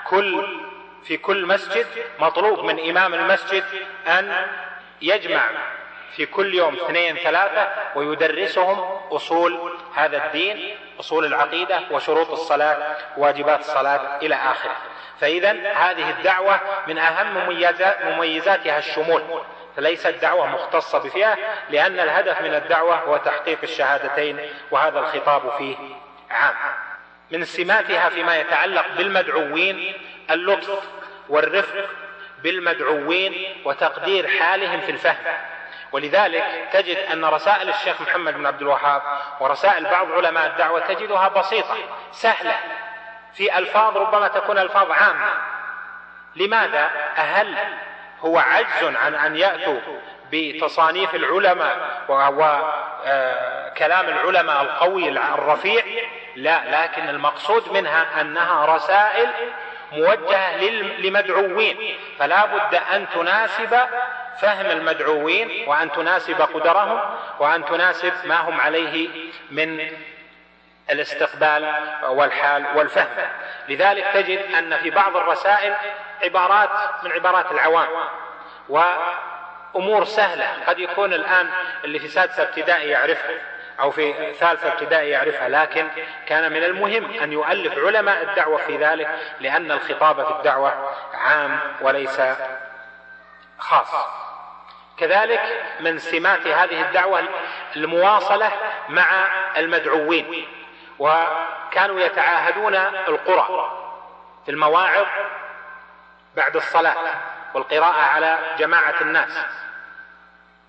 كل في كل مسجد مطلوب من إمام المسجد أن يجمع في كل يوم اثنين ثلاثة ويدرسهم أصول هذا الدين أصول العقيدة وشروط الصلاة واجبات الصلاة إلى آخره. فإذا هذه الدعوة من أهم مميزاتها الشمول. فليست دعوة مختصة بفئة لأن الهدف من الدعوة هو تحقيق الشهادتين وهذا الخطاب فيه عام. من سماتها فيما يتعلق بالمدعوين اللطف والرفق بالمدعوين وتقدير حالهم في الفهم. ولذلك تجد أن رسائل الشيخ محمد بن عبد الوهاب ورسائل بعض علماء الدعوة تجدها بسيطة سهلة في ألفاظ ربما تكون ألفاظ عامة. لماذا؟ أهل هو عجز عن أن يأتوا بتصانيف العلماء وكلام آه، العلماء القوي الرفيع لا لكن المقصود منها أنها رسائل موجهة لمدعوين. فلا بد أن تناسب فهم المدعوين وأن تناسب قدرهم وأن تناسب ما هم عليه من الاستقبال والحال والفهم. لذلك تجد أن في بعض الرسائل عبارات من عبارات العوام وأمور سهلة. قد يكون الآن اللي في سادسة ابتدائي يعرفها. أو في ثالثة ابتدائي يعرفها لكن كان من المهم أن يؤلف علماء الدعوة في ذلك لأن الخطاب في الدعوة عام وليس خاص. كذلك من سمات هذه الدعوة المواصلة مع المدعوين وكانوا يتعاهدون القرى في المواعظ بعد الصلاة والقراءة على جماعة الناس.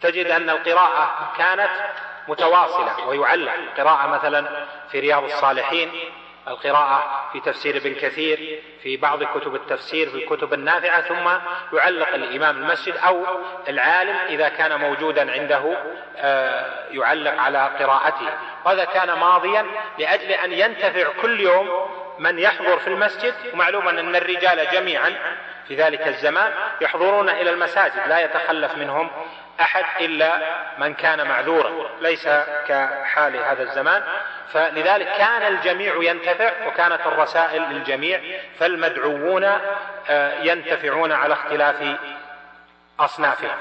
تجد أن القراءة كانت متواصلة ويعلق قراءة مثلا في رياض الصالحين القراءة في تفسير ابن كثير في بعض كتب التفسير في الكتب النافعة ثم يعلق الإمام المسجد أو العالم إذا كان موجودا عنده آه، يعلق على قراءته. وهذا كان ماضيا لأجل أن ينتفع كل يوم من يحضر في المسجد. ومعلوم أن الرجال جميعا في ذلك الزمان يحضرون إلى المساجد لا يتخلف منهم أحد إلا من كان معذورا. ليس كحال هذا الزمان. فلذلك كان الجميع ينتفع وكانت الرسائل للجميع فالمدعوون آه، ينتفعون على اختلاف أصنافهم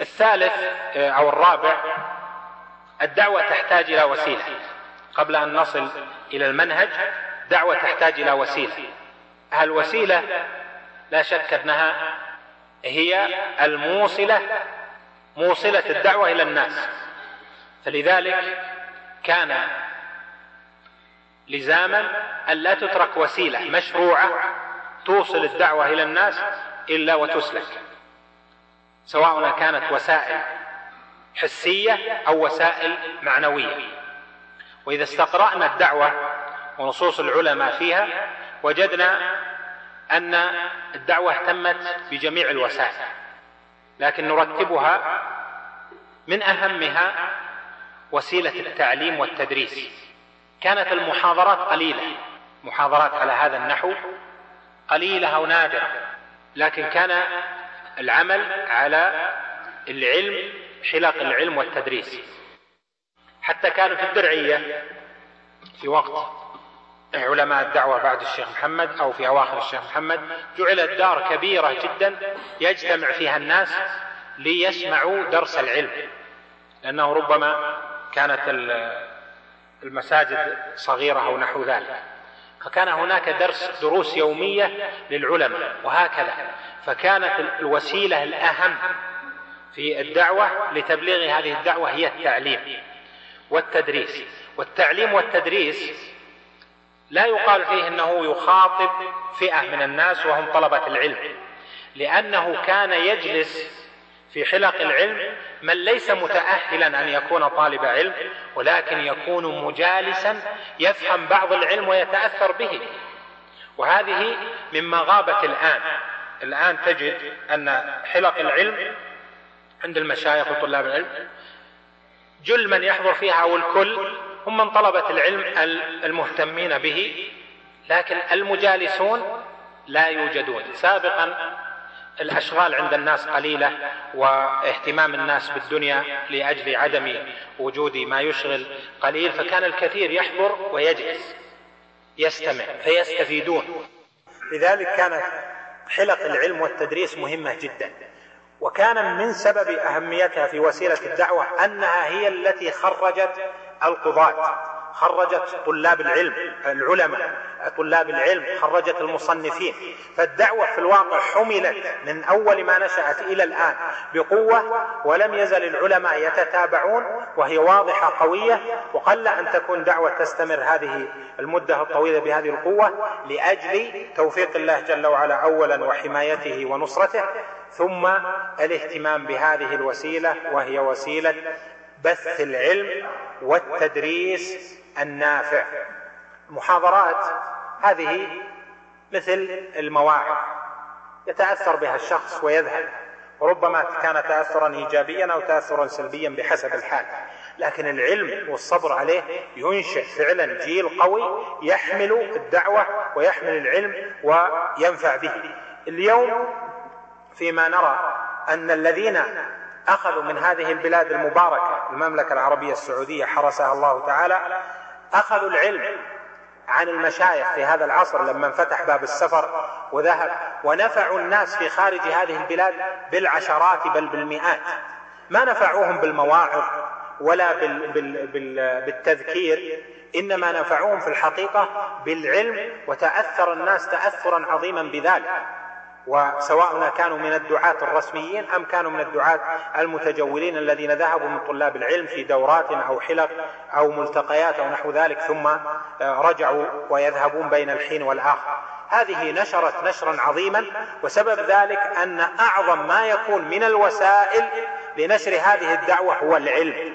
الثالث آه، أو الرابع الدعوة تحتاج إلى وسيلة. قبل أن نصل إلى المنهج دعوة تحتاج إلى وسيلة. الوسيلة لا شك أنها هي الموصلة موصلة الدعوة إلى الناس. فلذلك كان لزاما أن لا تترك وسيلة مشروعة توصل الدعوة إلى الناس إلا وتسلك. سواء كانت وسائل حسية أو وسائل معنوية. وإذا استقرأنا الدعوة ونصوص العلماء فيها وجدنا أن الدعوة اهتمت بجميع الوسائل لكن نرتبها من أهمها وسيلة التعليم والتدريس. كانت المحاضرات قليلة محاضرات على هذا النحو قليلة أو نادرة لكن كان العمل على العلم حلق العلم والتدريس. حتى كانوا في الدرعية في وقت علماء الدعوة بعد الشيخ محمد أو في أواخر الشيخ محمد جعلت دار كبيرة جدا يجتمع فيها الناس ليسمعوا درس العلم. لأنه ربما كانت المساجد صغيرة أو نحو ذلك. فكان هناك درس دروس يومية للعلماء وهكذا. فكانت الوسيلة الأهم في الدعوة لتبليغ هذه الدعوة هي التعليم والتدريس. والتعليم والتدريس لا يقال فيه إنه يخاطب فئة من الناس وهم طلبة العلم. لأنه كان يجلس في حلق العلم من ليس متاهلا أن يكون طالب علم ولكن يكون مجالسا يفهم بعض العلم ويتأثر به. وهذه مما غابت الآن. الآن تجد أن حلق العلم عند المشايخ وطلاب العلم جل من يحضر فيها أو الكل هم من طلبة العلم المهتمين به لكن المجالسون لا يوجدون. سابقا الأشغال عند الناس قليلة واهتمام الناس بالدنيا لأجل عدم وجود ما يشغل قليل فكان الكثير يحضر ويجلس يستمع فيستفيدون. لذلك كانت حلق العلم والتدريس مهمة جدا. وكان من سبب أهميتها في وسيلة الدعوة أنها هي التي خرجت القضاة. خرجت طلاب العلم العلماء طلاب العلم خرجت المصنفين. فالدعوة في الواقع حملت من أول ما نشأت إلى الآن بقوة ولم يزل العلماء يتتابعون وهي واضحة قوية. وقل أن تكون دعوة تستمر هذه المدة الطويلة بهذه القوة لأجل توفيق الله جل وعلا أولا وحمايته ونصرته ثم الاهتمام بهذه الوسيلة وهي وسيلة بث العلم والتدريس النافع. المحاضرات هذه مثل المواعظ يتأثر بها الشخص ويذهب. وربما كان تاثرا ايجابيا أو تاثرا سلبيا بحسب الحال. لكن العلم والصبر عليه ينشئ فعلا جيل قوي يحمل الدعوة ويحمل العلم وينفع به. اليوم فيما نرى أن الذين أخذوا من هذه البلاد المباركة المملكة العربية السعودية حرسها الله تعالى أخذوا العلم عن المشايخ في هذا العصر لما انفتح باب السفر وذهب ونفعوا الناس في خارج هذه البلاد بالعشرات بل بالمئات. ما نفعوهم بالمواعظ ولا بالتذكير إنما نفعوهم في الحقيقة بالعلم وتأثر الناس تاثرا عظيما بذلك. وسواء كانوا من الدعاة الرسميين أم كانوا من الدعاة المتجولين الذين ذهبوا من طلاب العلم في دورات أو حلق أو ملتقيات أو نحو ذلك ثم رجعوا ويذهبون بين الحين والآخر. هذه نشرت نشرا عظيما وسبب ذلك أن أعظم ما يكون من الوسائل لنشر هذه الدعوة هو العلم.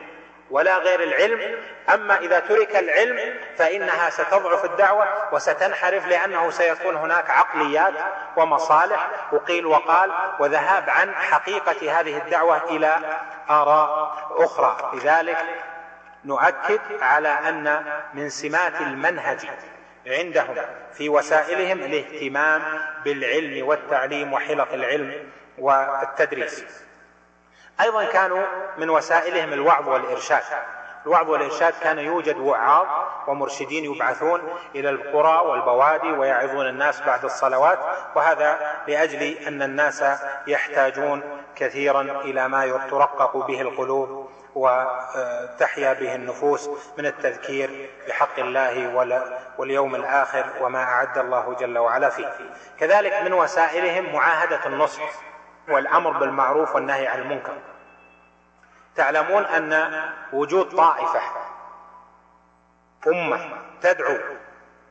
ولا غير العلم. أما إذا ترك العلم فإنها ستضعف الدعوة وستنحرف لأنه سيكون هناك عقليات ومصالح. وقيل وقال وذهاب عن حقيقة هذه الدعوة إلى آراء أخرى. لذلك نؤكد على أن من سمات المنهج عندهم في وسائلهم الاهتمام بالعلم والتعليم وحلق العلم والتدريس. أيضا كانوا من وسائلهم الوعظ والإرشاد. الوعظ والإرشاد كان يوجد وعاظ ومرشدين يبعثون إلى القرى والبوادي ويعظون الناس بعد الصلوات وهذا لأجل أن الناس يحتاجون كثيرا إلى ما ترقق به القلوب وتحيا به النفوس من التذكير بحق الله واليوم الآخر وما أعد الله جل وعلا فيه. كذلك من وسائلهم معاهدة النصح. والأمر بالمعروف والنهي عن المنكر. تعلمون أن وجود طائفة أمة تدعو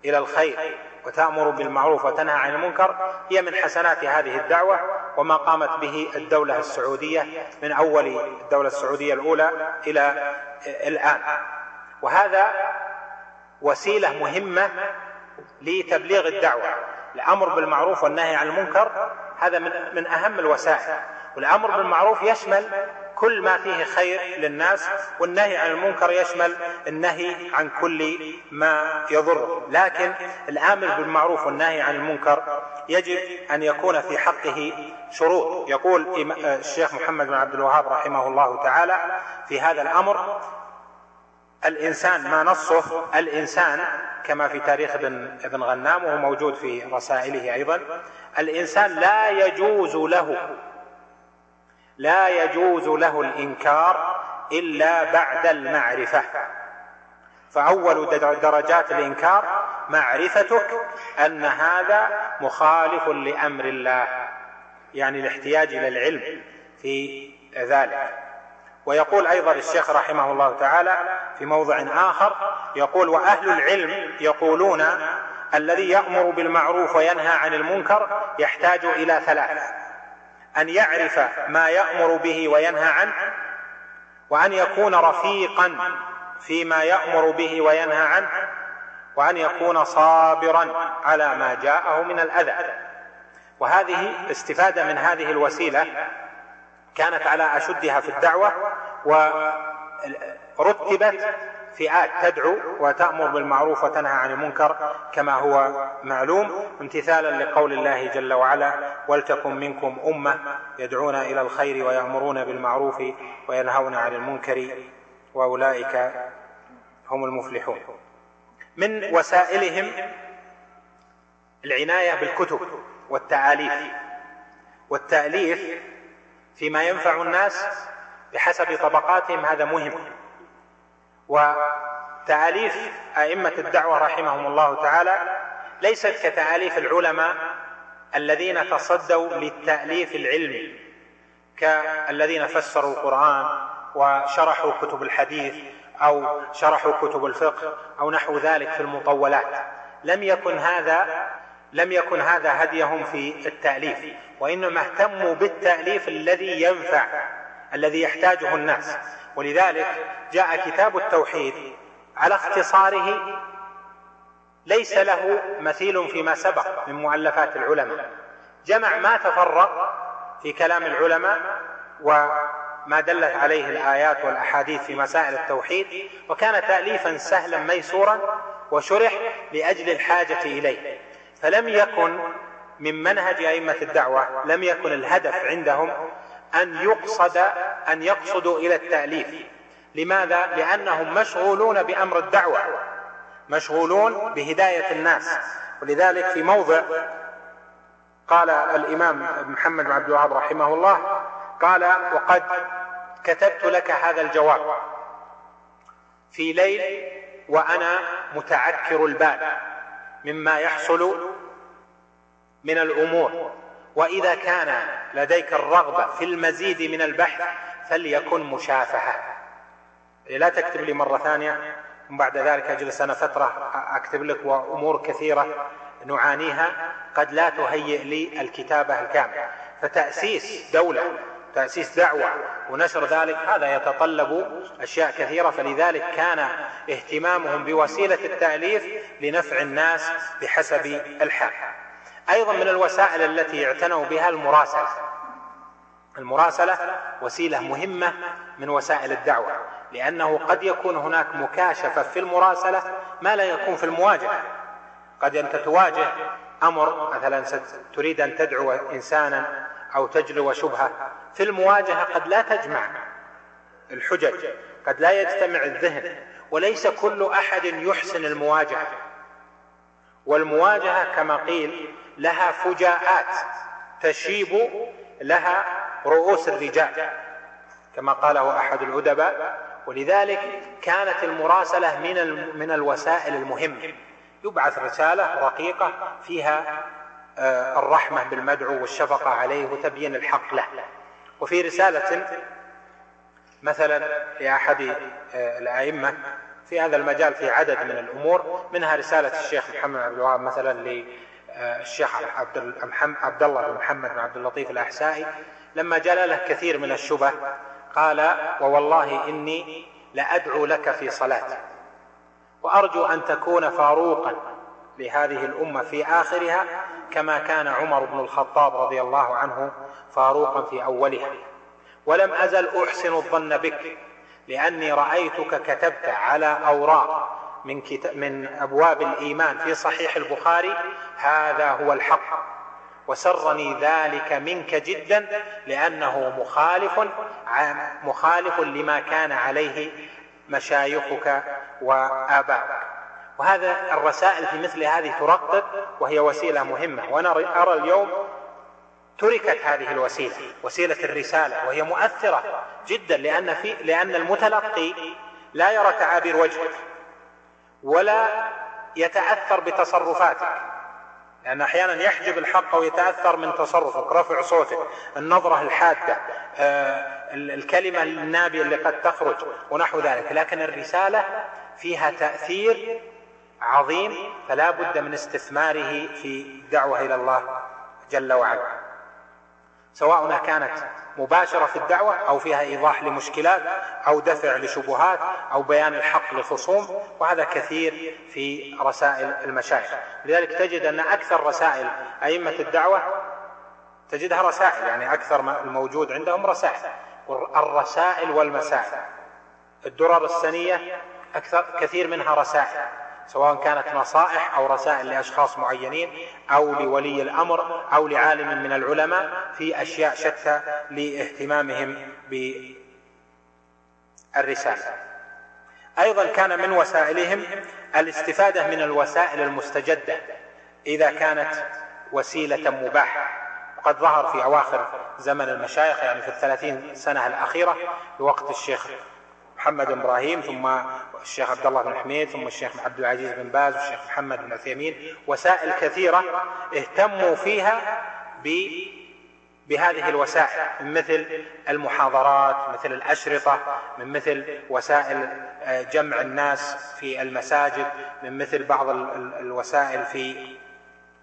إلى الخير وتأمر بالمعروف وتنهى عن المنكر هي من حسنات هذه الدعوة وما قامت به الدولة السعودية من أول الدولة السعودية الأولى إلى الآن. وهذا وسيلة مهمة لتبليغ الدعوة. الأمر بالمعروف والنهي عن المنكر هذا من من أهم الوسائل. والأمر بالمعروف يشمل كل ما فيه خير للناس والنهي عن المنكر يشمل النهي عن كل ما يضر. لكن الآمر بالمعروف والنهي عن المنكر يجب أن يكون في حقه شروط. يقول الشيخ محمد بن عبد الوهاب رحمه الله تعالى في هذا الأمر الإنسان ما نصه الإنسان كما في تاريخ ابن ابن غنام وهو موجود في رسائله أيضا الإنسان لا يجوز له لا يجوز له الإنكار إلا بعد المعرفة. فأول درجات الإنكار معرفتك أن هذا مخالف لأمر الله يعني الاحتياج إلى العلم في ذلك. ويقول أيضا الشيخ رحمه الله تعالى في موضع آخر يقول وأهل العلم يقولون الذي يأمر بالمعروف وينهى عن المنكر يحتاج إلى ثلاث. أن يعرف ما يأمر به وينهى عنه وأن يكون رفيقا فيما يأمر به وينهى عنه وأن يكون صابرا على ما جاءه من الأذى. وهذه استفادة من هذه الوسيلة كانت على أشدها في الدعوة ورتبت فئات تدعو وتأمر بالمعروف وتنهى عن المنكر كما هو معلوم امتثالا لقول الله جل وعلا ولتكن منكم أمة يدعون إلى الخير ويأمرون بالمعروف وينهون عن المنكر وأولئك هم المفلحون. من وسائلهم العناية بالكتب والتعاليف والتأليف فيما ينفع الناس بحسب طبقاتهم هذا مهم. وتعاليف أئمة الدعوة رحمهم الله تعالى ليست كتعاليف العلماء الذين تصدوا للتأليف العلمي كالذين فسروا القرآن وشرحوا كتب الحديث أو شرحوا كتب الفقه أو نحو ذلك في المطولات. لم يكن هذا لم يكن هذا هديهم في التأليف وإنما اهتموا بالتأليف الذي ينفع الذي يحتاجه الناس. ولذلك جاء كتاب التوحيد على اختصاره ليس له مثيل فيما سبق من مؤلفات العلماء. جمع ما تفرق في كلام العلماء وما دلت عليه الآيات والأحاديث في مسائل التوحيد وكان تاليفا سهلا ميسورا وشرح لأجل الحاجة إليه. فلم يكن من منهج أئمة الدعوة لم يكن الهدف عندهم أن يقصد أن يقصدوا إلى التأليف. لماذا؟ لأنهم مشغولون بأمر الدعوة. مشغولون بهداية الناس. ولذلك في موضع قال الإمام محمد بن عبد الوهاب رحمه الله قال وقد كتبت لك هذا الجواب. في ليل وأنا متعكر البال مما يحصل من الأمور. وإذا كان لديك الرغبة في المزيد من البحث فليكن مشافهة. لا تكتب لي مرة ثانية وبعد ذلك أجلس أنا فترة أكتب لك وأمور كثيرة نعانيها. قد لا تهيئ لي الكتابة الكاملة. فتأسيس دولة تأسيس دعوة ونشر ذلك هذا يتطلب أشياء كثيرة. فلذلك كان اهتمامهم بوسيلة التأليف لنفع الناس بحسب الحال. أيضا من الوسائل التي اعتنوا بها المراسلة. المراسلة وسيلة مهمة من وسائل الدعوة لأنه قد يكون هناك مكاشفة في المراسلة ما لا يكون في المواجهة. قد أنت تواجه أمر مثلا تريد أن تدعو إنسانا أو تجلو شبهة في المواجهة قد لا تجمع الحجج قد لا يجتمع الذهن وليس كل أحد يحسن المواجهة. والمواجهة كما قيل لها فجاءات تشيب لها رؤوس الرجال كما قاله أحد الأدباء. ولذلك كانت المراسلة من من الوسائل المهمة يبعث رسالة رقيقة فيها آه، الرحمة بالمدعو والشفقة عليه وتبيين الحق له. وفي رسالة مثلا لأحد آه، الأئمة في هذا المجال في عدد من الأمور منها رسالة الشيخ محمد عبد الوهاب مثلا للشيخ عبد عبد الله بن محمد بن عبد اللطيف الأحسائي لما جاء له كثير من الشبه قال ووالله إني لأدعو لك في صلاتي وأرجو أن تكون فاروقا لهذه الأمة في آخرها كما كان عمر بن الخطاب رضي الله عنه فاروقا في أولها. ولم أزل أحسن الظن بك لأني رأيتك كتبت على أوراق من, كتاب من أبواب الإيمان في صحيح البخاري هذا هو الحق. وسرني ذلك منك جدا لأنه مخالف مخالف لما كان عليه مشايخك وآباؤك. وهذا الرسائل في مثل هذه ترقق وهي وسيلة مهمة. وأنا أرى اليوم تركت هذه الوسيلة وسيلة الرسالة وهي مؤثرة جدا لأن, في لأن المتلقي لا يرى تعابير وجهك ولا يتأثر بتصرفاتك. لأن أحيانا يحجب الحق ويتأثر من تصرفك. رفع صوتك النظرة الحادة آه، الكلمة النابية اللي قد تخرج ونحو ذلك. لكن الرسالة فيها تأثير عظيم فلا بد من استثماره في الدعوة إلى الله جل وعلا. سواء كانت مباشرة في الدعوة أو فيها إيضاح لمشكلات أو دفع لشبهات أو بيان الحق لخصوم وهذا كثير في رسائل المشايخ. لذلك تجد أن أكثر رسائل أئمة الدعوة تجدها رسائل يعني أكثر الموجود عندهم رسائل. الرسائل والمسائل الدرر السنية أكثر كثير منها رسائل. سواء كانت نصائح أو رسائل لأشخاص معينين أو لولي الأمر أو لعالم من العلماء في أشياء شتى لاهتمامهم بالرسالة. أيضا كان من وسائلهم الاستفادة من الوسائل المستجدة إذا كانت وسيلة مباحة. وقد ظهر في أواخر زمن المشايخ يعني في الثلاثين سنة الأخيرة بوقت الشيخ محمد إبراهيم ثم الشيخ عبد الله بن حميد ثم الشيخ عبد العزيز بن باز والشيخ محمد بن عثيمين وسائل كثيرة اهتموا فيها ب بهذه الوسائل من مثل المحاضرات مثل الأشرطة من مثل وسائل آه، جمع الناس في المساجد من مثل بعض الوسائل في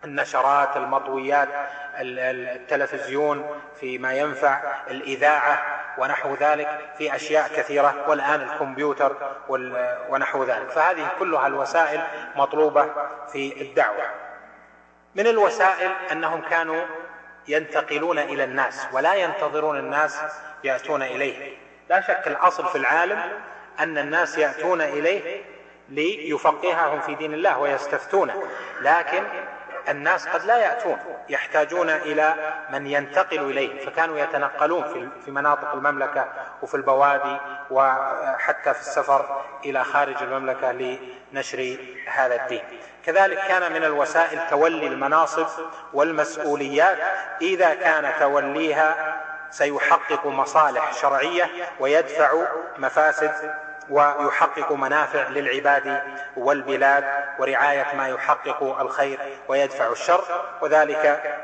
النشرات المطويات التلفزيون فيما ينفع الإذاعة ونحو ذلك في أشياء كثيرة والآن الكمبيوتر ونحو ذلك. فهذه كلها الوسائل مطلوبة في الدعوة. من الوسائل أنهم كانوا ينتقلون إلى الناس ولا ينتظرون الناس يأتون إليه. لا شك الأصل في العالم أن الناس يأتون إليه ليفقههم في دين الله ويستفتونه. لكن الناس قد لا يأتون يحتاجون إلى من ينتقل إليه. فكانوا يتنقلون في مناطق المملكة وفي البوادي وحتى في السفر إلى خارج المملكة لنشر هذا الدين. كذلك كان من الوسائل تولي المناصب والمسؤوليات. إذا كان توليها سيحقق مصالح شرعية ويدفع مفاسد ويحقق منافع للعباد والبلاد ورعاية ما يحقق الخير ويدفع الشر وذلك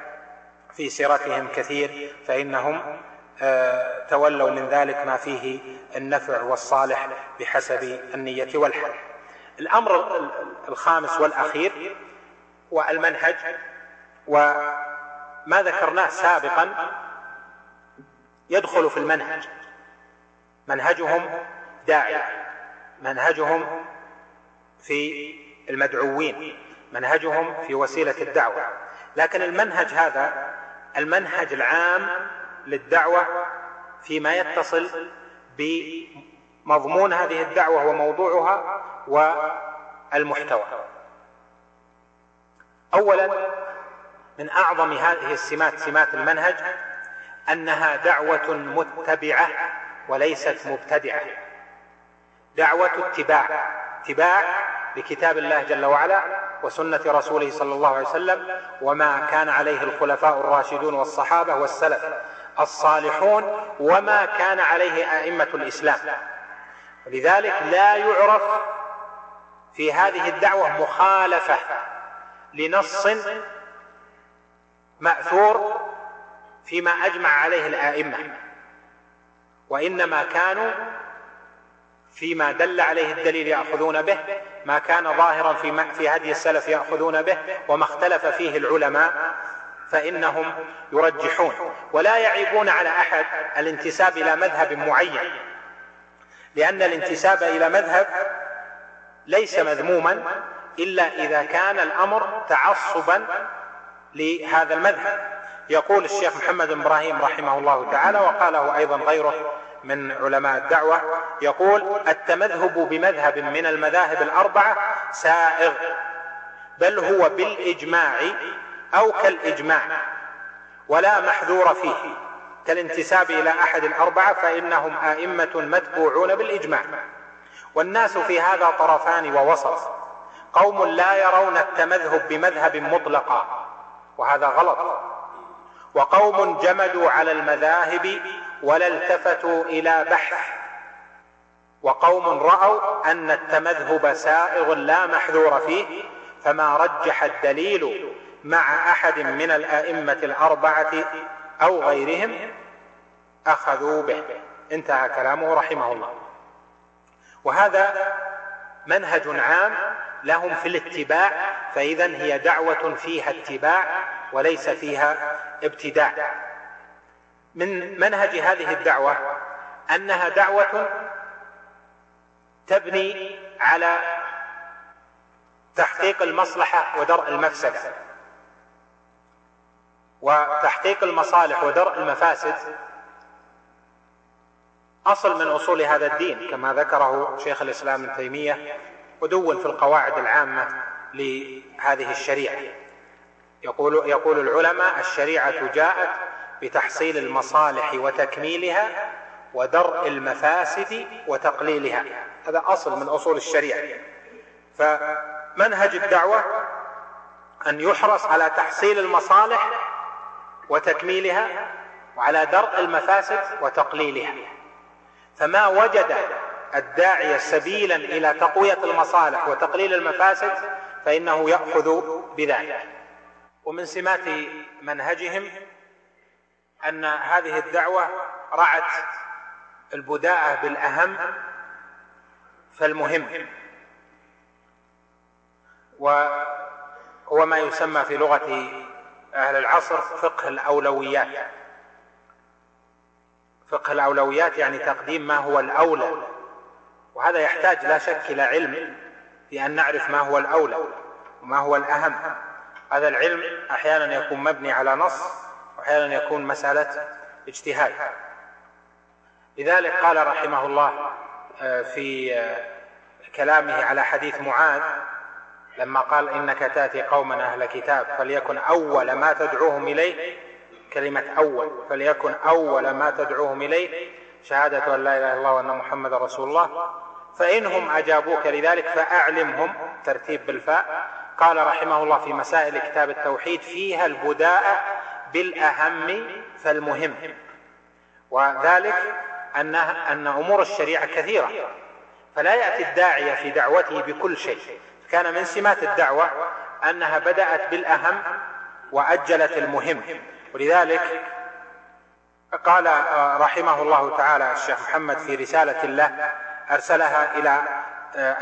في سيرتهم كثير فإنهم آه، تولوا من ذلك ما فيه النفع والصالح بحسب النية والحال الأمر الخامس والأخير والمنهج وما ذكرناه سابقا يدخل في المنهج. منهجهم داعية منهجهم في المدعوين منهجهم في وسيلة الدعوة. لكن المنهج هذا المنهج العام للدعوة فيما يتصل بمضمون هذه الدعوة وموضوعها والمحتوى. أولا من أعظم هذه السمات سمات المنهج أنها دعوة متبعة وليست مبتدعة. دعوة اتباع. اتباع لكتاب الله جل وعلا وسنة رسوله صلى الله عليه وسلم وما كان عليه الخلفاء الراشدون والصحابة والسلف الصالحون وما كان عليه أئمة الإسلام. لذلك لا يعرف في هذه الدعوة مخالفة لنص مأثور فيما أجمع عليه الآئمة. وإنما كانوا فيما دل عليه الدليل يأخذون به ما كان ظاهرا في في هدي السلف يأخذون به وما اختلف فيه العلماء فإنهم يرجحون. ولا يعيبون على أحد الانتساب إلى مذهب معين لأن الانتساب إلى مذهب ليس مذموما إلا إذا كان الأمر تعصبا لهذا المذهب. يقول الشيخ محمد بن إبراهيم رحمه الله تعالى وقاله أيضا غيره من علماء الدعوة يقول التمذهب بمذهب من المذاهب الأربعة سائغ بل هو بالإجماع أو كالإجماع ولا محذور فيه. كالانتساب إلى أحد الأربعة فإنهم أئمة متبوعون بالإجماع. والناس في هذا طرفان ووسط. قوم لا يرون التمذهب بمذهب مطلقا وهذا غلط. وقوم جمدوا على المذاهب ولا التفتوا إلى بحث. وقوم رأوا أن التمذهب سائغ لا محذور فيه فما رجح الدليل مع أحد من الأئمة الأربعة أو غيرهم أخذوا به. انتهى كلامه رحمه الله. وهذا منهج عام لهم في الاتباع فاذا هي دعوة فيها اتباع وليس فيها ابتداع. من منهج هذه الدعوة أنها دعوة تبني على تحقيق المصلحة ودرء المفسدة. وتحقيق المصالح ودرء المفاسد أصل من أصول هذا الدين كما ذكره شيخ الإسلام ابن تيمية ودون في القواعد العامة لهذه الشريعة. يقول يقول العلماء الشريعة جاءت بتحصيل المصالح وتكميلها ودرء المفاسد وتقليلها. هذا أصل من أصول الشريعة. فمنهج الدعوة أن يحرص على تحصيل المصالح وتكميلها وعلى درء المفاسد وتقليلها. فما وجد الداعية سبيلا إلى تقوية المصالح وتقليل المفاسد فإنه يأخذ بذلك. ومن سمات منهجهم أن هذه الدعوة رعت البداءة بالأهم فالمهم. وهو ما يسمى في لغة أهل العصر فقه الأولويات. فقه الأولويات يعني تقديم ما هو الأولى. وهذا يحتاج لا شك إلى علم في أن نعرف ما هو الأولى وما هو الأهم. هذا العلم أحيانا يكون مبني على نص وأحيانا يكون مسألة اجتهاد. لذلك قال رحمه الله آه، في آه، كلامه على حديث معاذ لما قال إنك تأتي قوما أهل كتاب فليكن أول ما تدعوهم إليه كلمة أول فليكن أول ما تدعوهم إليه شهادة أن لا إله إلا الله وأن محمد رسول الله. فانهم أجابوك لذلك فأعلمهم ترتيب بالفاء. قال رحمه الله في مسائل كتاب التوحيد فيها البداء بالأهم فالمهم. وذلك ان أن أمور الشريعة كثيرة. فلا يأتي الداعية في دعوته بكل شيء. كان من سمات الدعوة أنها بدأت بالأهم وأجلت المهم. ولذلك قال رحمه الله تعالى الشيخ محمد في رسالة له أرسلها إلى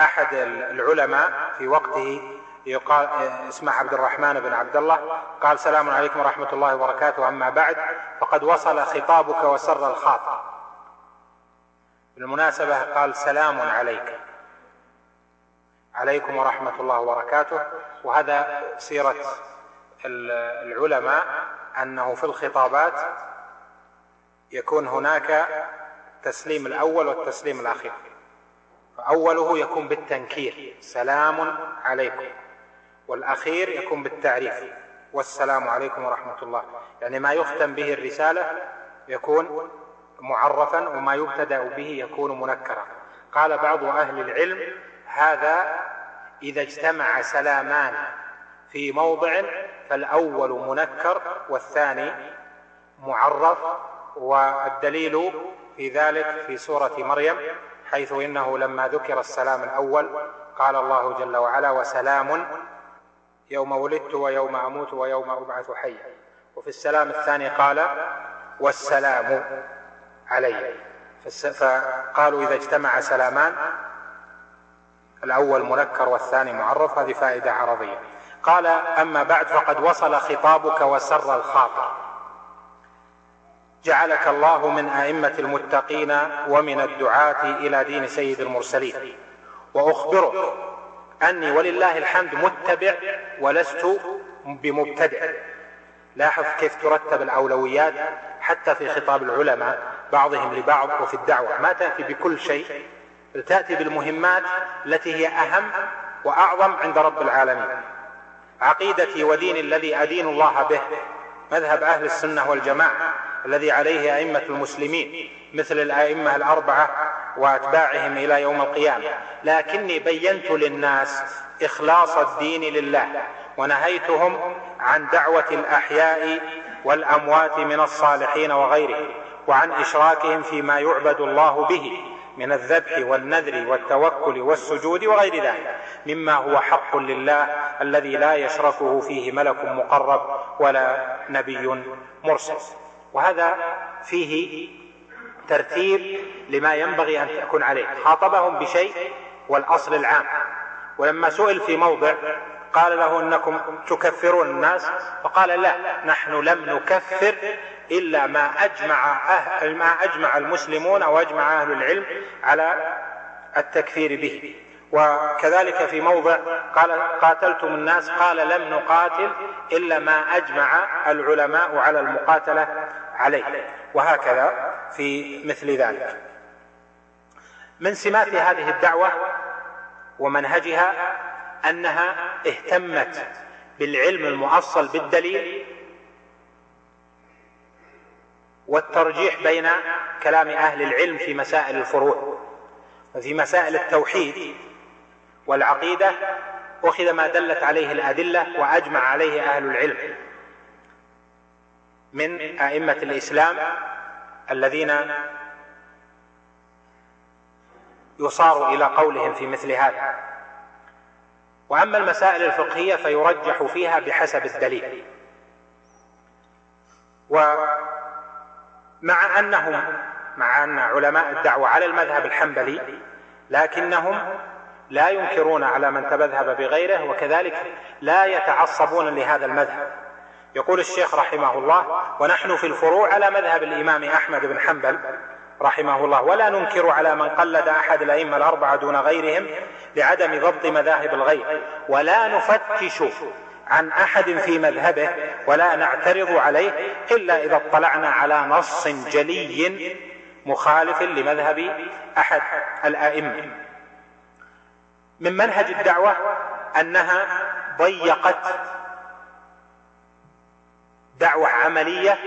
أحد العلماء في وقته يقال اسمه عبد الرحمن بن عبد الله قال سلام عليكم ورحمة الله وبركاته أما بعد فقد وصل خطابك وسر الخاطر. بالمناسبة قال سلام عليك عليكم ورحمة الله وبركاته. وهذا سيرة العلماء أنه في الخطابات يكون هناك تسليم الأول والتسليم الأخير. فأوله يكون بالتنكير سلام عليكم. والأخير يكون بالتعريف. والسلام عليكم ورحمة الله. يعني ما يختم به الرسالة يكون معرفا وما يبتدأ به يكون منكرا. قال بعض أهل العلم هذا إذا اجتمع سلامان في موضع فالأول منكر والثاني معرف. والدليل في ذلك في سورة مريم حيث إنه لما ذكر السلام الأول قال الله جل وعلا وسلام يوم ولدت ويوم أموت ويوم أبعث حيا. وفي السلام الثاني قال والسلام علي. فقالوا إذا اجتمع سلامان الأول منكر والثاني معرف هذه فائدة عربية قال أما بعد فقد وصل خطابك وسر الخاطر. جعلك الله من أئمة المتقين ومن الدعاة إلى دين سيد المرسلين. وأخبرك أني ولله الحمد متبع ولست بمبتدع. لاحظ كيف ترتب الأولويات حتى في خطاب العلماء بعضهم لبعض وفي الدعوة. ما تأتي بكل شيء تأتي بالمهمات التي هي أهم وأعظم عند رب العالمين. عقيدتي وديني الذي أدين الله به مذهب أهل السنة والجماعة الذي عليه أئمة المسلمين مثل الأئمة الأربعة وأتباعهم إلى يوم القيامة. لكني بينت للناس إخلاص الدين لله ونهيتهم عن دعوة الأحياء والأموات من الصالحين وغيرهم وعن إشراكهم فيما يعبد الله به من الذبح والنذر والتوكل والسجود وغير ذلك مما هو حق لله الذي لا يشركه فيه ملك مقرب ولا نبي مرسل. وهذا فيه ترتيب لما ينبغي أن تكون عليه. خاطبهم بشيء والأصل العام. ولما سئل في موضع قال له إنكم تكفرون الناس فقال لا نحن لم نكفر إلا ما أجمع أهل ما أجمع المسلمون واجمع أهل العلم على التكفير به. وكذلك في موضع قال قاتلتم الناس قال لم نقاتل إلا ما أجمع العلماء على المقاتلة عليه. وهكذا في مثل ذلك. من سمات هذه الدعوة ومنهجها أنها اهتمت بالعلم المؤصل بالدليل والترجيح بين كلام أهل العلم في مسائل الفروع وفي مسائل التوحيد والعقيدة أخذ ما دلت عليه الأدلة وأجمع عليه أهل العلم. من أئمة الإسلام الذين يصار إلى قولهم في مثل هذا. وأما المسائل الفقهية فيرجح فيها بحسب الدليل. ومع أنهم مع أن علماء الدعوة على المذهب الحنبلي لكنهم لا ينكرون على من تمذهب بغيره وكذلك لا يتعصبون لهذا المذهب. يقول الشيخ رحمه الله ونحن في الفروع على مذهب الإمام أحمد بن حنبل رحمه الله ولا ننكر على من قلد أحد الأئمة الأربعة دون غيرهم لعدم ضبط مذاهب الغير ولا نفتش عن أحد في مذهبه ولا نعترض عليه إلا إذا اطلعنا على نص جلي مخالف لمذهب أحد الأئمة. من منهج الدعوة أنها ضيقت دعوة عملية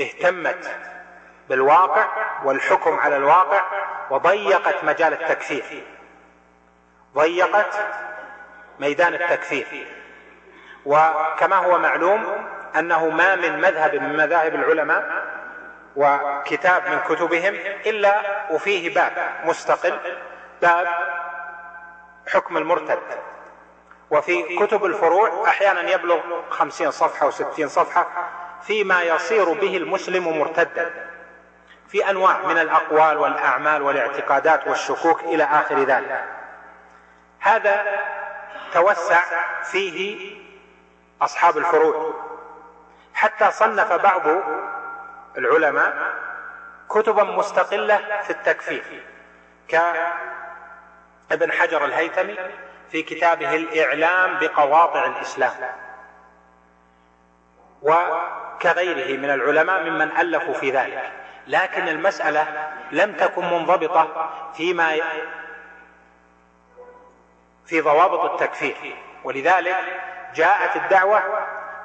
اهتمت بالواقع والحكم على الواقع وضيقت مجال التكفير. ضيقت ميدان التكفير. وكما هو معلوم أنه ما من مذهب من مذاهب العلماء وكتاب من كتبهم إلا وفيه باب مستقل باب حكم المرتد. وفي كتب الفروع أحيانا يبلغ خمسين صفحة وستين صفحة فيما يصير به المسلم مرتدا. في أنواع من الأقوال والأعمال والاعتقادات والشكوك إلى آخر ذلك. هذا توسع فيه أصحاب الفروع. حتى صنف بعض العلماء كتبا مستقلة في التكفير كابن حجر الهيثمي في كتابه الإعلام بقواطع الإسلام. وكغيره من العلماء ممن ألفوا في ذلك. لكن المسألة لم تكن منضبطة فيما في ضوابط التكفير. ولذلك جاءت الدعوة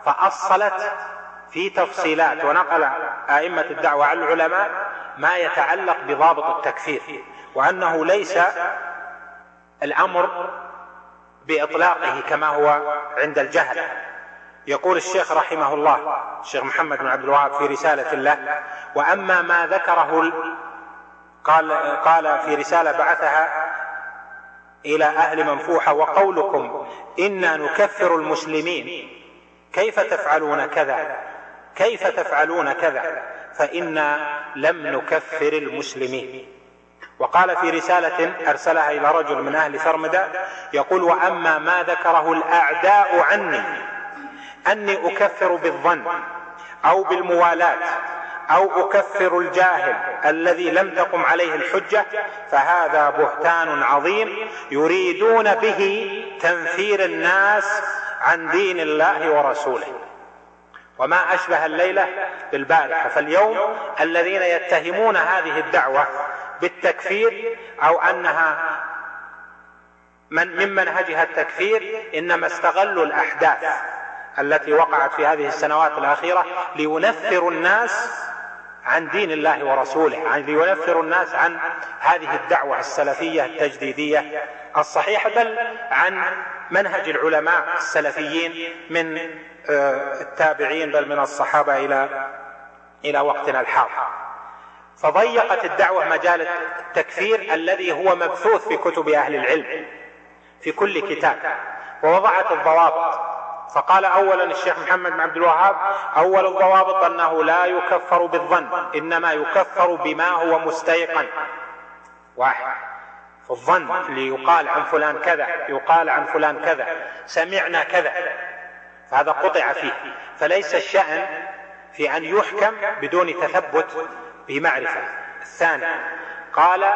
فأصلت في تفصيلات ونقل أئمة الدعوة عن العلماء ما يتعلق بضابط التكفير وأنه ليس الأمر بإطلاقه كما هو عند الجهل. يقول الشيخ رحمه الله الشيخ محمد بن عبد الوهاب في رسالة له وأما ما ذكره قال قال في رسالة بعثها إلى أهل منفوحة وقولكم إنا نكفر المسلمين. كيف تفعلون كذا؟ كيف تفعلون كذا؟ فإنا لم نكفر المسلمين. وقال في رسالة أرسلها إلى رجل من أهل ثرمدة يقول وأما ما ذكره الأعداء عني أني أكفر بالظن أو بالموالاة أو أكفر الجاهل الذي لم تقم عليه الحجة فهذا بهتان عظيم يريدون به تنفير الناس عن دين الله ورسوله. وما أشبه الليلة بالبارحة. فاليوم الذين يتهمون هذه الدعوة بالتكفير أو أنها من من منهجها التكفير إنما استغلوا الأحداث التي وقعت في هذه السنوات الأخيرة لينفروا الناس عن دين الله ورسوله يعني لينفروا الناس عن هذه الدعوة السلفية التجديدية الصحيحة بل عن منهج العلماء السلفيين من آه، التابعين بل من الصحابة إلى إلى وقتنا الحاضر. فضيقت الدعوة مجال التكفير الذي هو مبثوث في كتب أهل العلم في كل كتاب ووضعت الضوابط. فقال اولا الشيخ محمد بن عبد الوهاب أول الضوابط أنه لا يكفر بالظن إنما يكفر بما هو مستيقن. واحد في الظن اللي يقال عن فلان كذا يقال عن فلان كذا سمعنا كذا. فهذا قطع فيه. فليس الشأن في أن يحكم بدون تثبت بمعرفة الثاني قال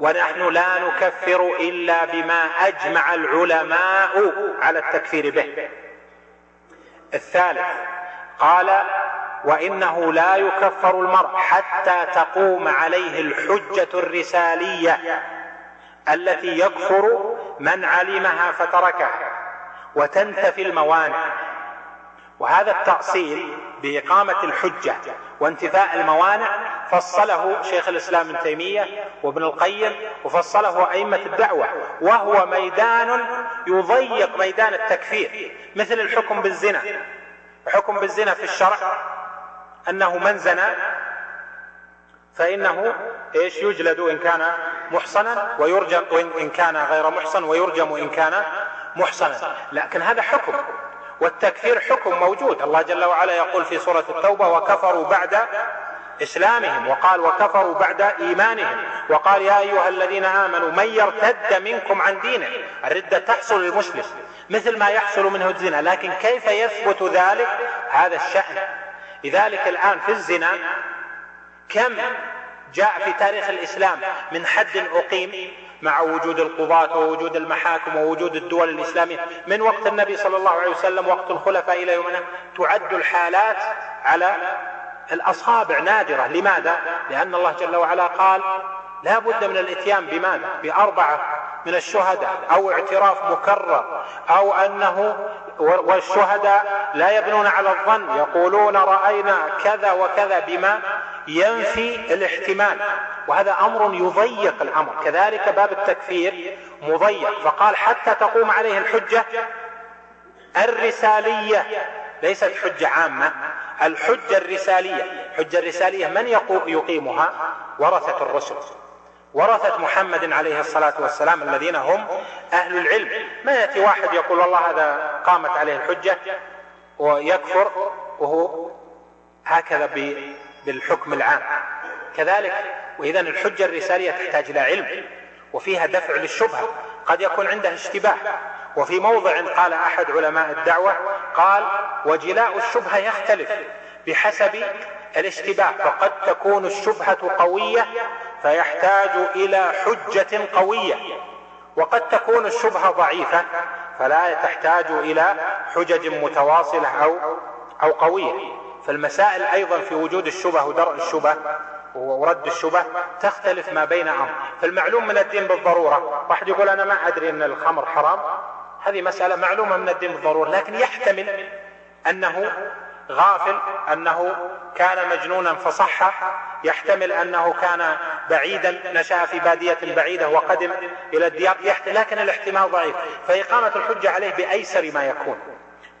ونحن لا نكفر إلا بما أجمع العلماء على التكفير به. الثالث قال وإنه لا يكفر المرء حتى تقوم عليه الحجة الرسالية التي يكفر من علمها فتركها وتنتفي الموانع. وهذا التأصيل بإقامة الحجة وانتفاء الموانع فصله شيخ الإسلام ابن تيمية وابن القيم وفصله أئمة الدعوة وهو ميدان يضيق ميدان التكفير مثل الحكم بالزنا. الحكم بالزنا في الشرع أنه من زنى فإنه إيش يجلد إن كان محصنا ويرجم إن كان غير محصن ويرجم إن كان محصنا. لكن هذا حكم. والتكفير حكم موجود. الله جل وعلا يقول في سورة التوبة وكفروا بعد إسلامهم وقال وكفروا بعد إيمانهم. وقال يا أيها الذين آمنوا من يرتد منكم عن دينه؟ الردة تحصل للمسلم مثل ما يحصل منه الزنا. لكن كيف يثبت ذلك؟ هذا الشأن. لذلك الآن في الزنا كم جاء في تاريخ الإسلام من حد أقيم؟ مع وجود القضاة ووجود المحاكم ووجود الدول الإسلامية من وقت النبي صلى الله عليه وسلم وقت الخلفاء إلى يومنا تعد الحالات على الأصابع نادرة لماذا؟ لأن الله جل وعلا قال لا بد من الإتيان بماذا؟ بأربعة من الشهداء أو اعتراف مكرر أو أنه والشهداء لا يبنون على الظن يقولون رأينا كذا وكذا بما ينفي الاحتمال. وهذا أمر يضيق الأمر. كذلك باب التكفير مضيق. فقال حتى تقوم عليه الحجة الرسالية. ليست حجة عامة. الحجة الرسالية. الحجه الرسالية من يقيمها؟ ورثة الرسل. ورثة محمد عليه الصلاة والسلام الذين هم أهل العلم. ما يأتي واحد يقول والله هذا قامت عليه الحجة ويكفر وهو هكذا بالحكم العام. كذلك وإذا الحجة الرسالية تحتاج إلى علم وفيها دفع للشبهة قد يكون عنده اشتباه. وفي موضع قال أحد علماء الدعوة قال وجلاء الشبهة يختلف بحسب الاشتباه فقد تكون الشبهة قوية فيحتاج إلى حجة قوية. وقد تكون الشبهة ضعيفة فلا تحتاج إلى حجج متواصلة أو أو قوية. فالمسائل أيضا في وجود الشبه ودرء الشبه ورد الشبه تختلف ما بين أمر. فالمعلوم من الدين بالضرورة. واحد يقول أنا ما أدري أن الخمر حرام. هذه مسألة معلومة من الدين بالضرورة لكن يحتمل أنه غافل أنه كان مجنونا فصح. يحتمل أنه كان بعيدا نشأ في بادية بعيدة وقدم إلى الديار. لكن الاحتمال ضعيف. فإقامة الحجة عليه بأيسر ما يكون.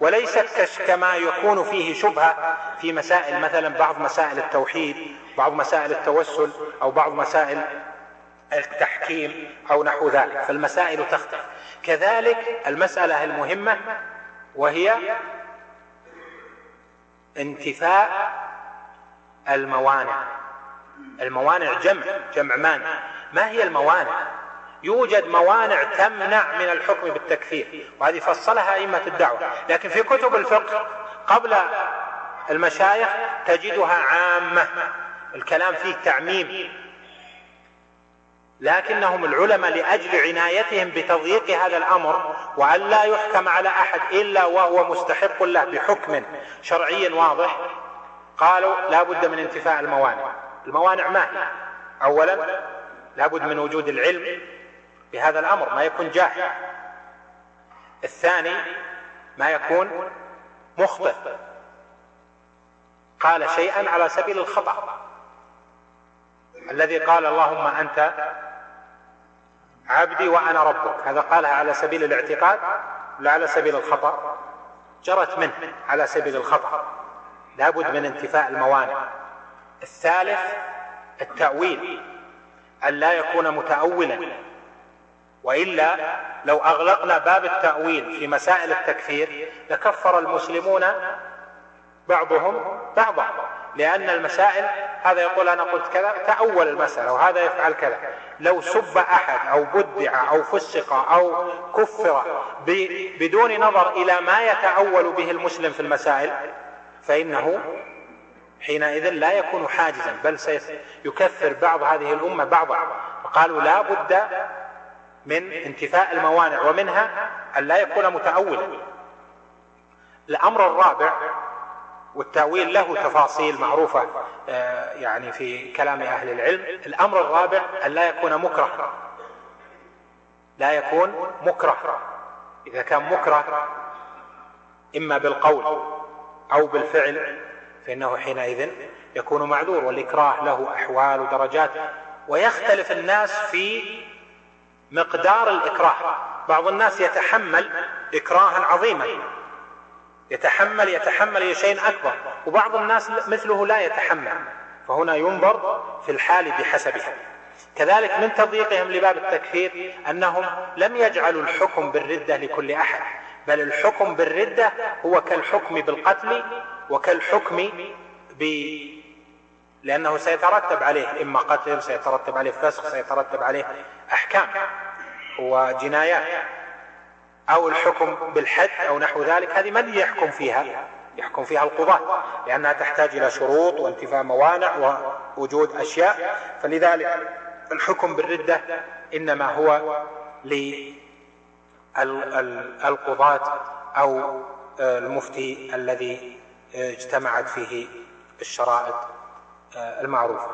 وليست كما يكون فيه شبهة في مسائل مثلا بعض مسائل التوحيد بعض مسائل التوسل أو بعض مسائل التحكيم أو نحو ذلك فالمسائل تختلف. كذلك المسألة المهمة وهي انتفاء الموانع. الموانع جمع جمع مانع. ما هي الموانع؟ يوجد موانع تمنع من الحكم بالتكفير وهذه فصلها أئمة الدعوة. لكن في كتب الفقه قبل المشايخ تجدها عامة الكلام فيه تعميم. لكنهم العلماء لأجل عنايتهم بتضييق هذا الأمر وأن لا يحكم على أحد إلا وهو مستحق له بحكم شرعي واضح قالوا لا بد من انتفاء الموانع. الموانع ما هي؟ أولا لا بد من وجود العلم. بهذا الأمر ما يكون جاهل. الثاني ما يكون مخطئ. قال شيئا على سبيل الخطأ. الذي قال اللهم أنت عبدي وأنا ربك. هذا قالها على سبيل الاعتقاد لا على سبيل الخطأ. جرت منه على سبيل الخطأ. لابد من انتفاء الموانع. الثالث التأويل. أن لا يكون متأولا. وإلا لو أغلقنا باب التأويل في مسائل التكفير لكفر المسلمون بعضهم بعضا لأن المسائل هذا يقول أنا قلت كذا تأول المسألة وهذا يفعل كذا. لو سب أحد أو بدع أو فسق أو كفر بدون نظر إلى ما يتأول به المسلم في المسائل فإنه حينئذ لا يكون حاجزا بل سيكفر بعض هذه الأمة بعضا. فقالوا لا بد من انتفاء الموانع ومنها أن لا يكون متأولا. الأمر الرابع والتأويل له تفاصيل معروفة آه، يعني في كلام أهل العلم. الأمر الرابع أن لا يكون مكره. لا يكون مكره. إذا كان مكره إما بالقول أو بالفعل فإنه حينئذ يكون معذور والإكراه له أحوال ودرجات. ويختلف الناس في مقدار الإكراه. بعض الناس يتحمل إكراها عظيما. يتحمل يتحمل شيء أكبر. وبعض الناس مثله لا يتحمل. فهنا ينظر في الحال بحسبها كذلك من تضييقهم لباب التكفير أنهم لم يجعلوا الحكم بالردة لكل أحد بل الحكم بالردة هو كالحكم بالقتل وكالحكم لأنه سيترتب عليه إما قتل سيترتب عليه فسخ سيترتب عليه أحكام وجنايات أو الحكم بالحد أو نحو ذلك. هذه من يحكم فيها؟ يحكم فيها القضاة لأنها تحتاج إلى شروط وانتفاء موانع ووجود أشياء. فلذلك الحكم بالردة إنما هو للقضاة أو المفتي الذي اجتمعت فيه الشرائط. المعروفة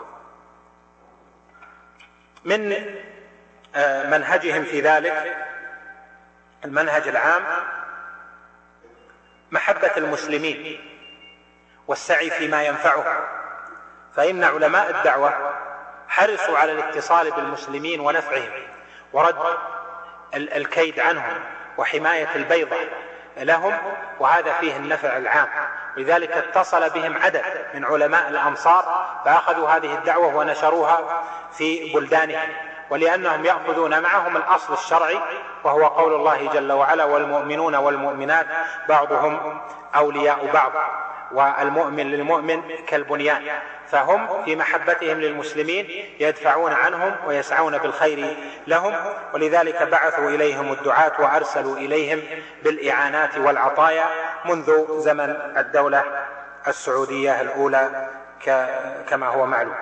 من منهجهم في ذلك المنهج العام محبة المسلمين والسعي فيما ينفعهم. فإن علماء الدعوة حرصوا على الاتصال بالمسلمين ونفعهم ورد الكيد عنهم وحماية البيضة لهم وهذا فيه النفع العام. لذلك اتصل بهم عدد من علماء الأمصار فأخذوا هذه الدعوة ونشروها في بلدانهم ولأنهم يأخذون معهم الأصل الشرعي وهو قول الله جل وعلا والمؤمنون والمؤمنات بعضهم أولياء بعض والمؤمن للمؤمن كالبنيان. فهم في محبتهم للمسلمين يدفعون عنهم ويسعون بالخير لهم ولذلك بعثوا إليهم الدعاة وأرسلوا إليهم بالإعانات والعطايا منذ زمن الدولة السعودية الأولى كما هو معلوم.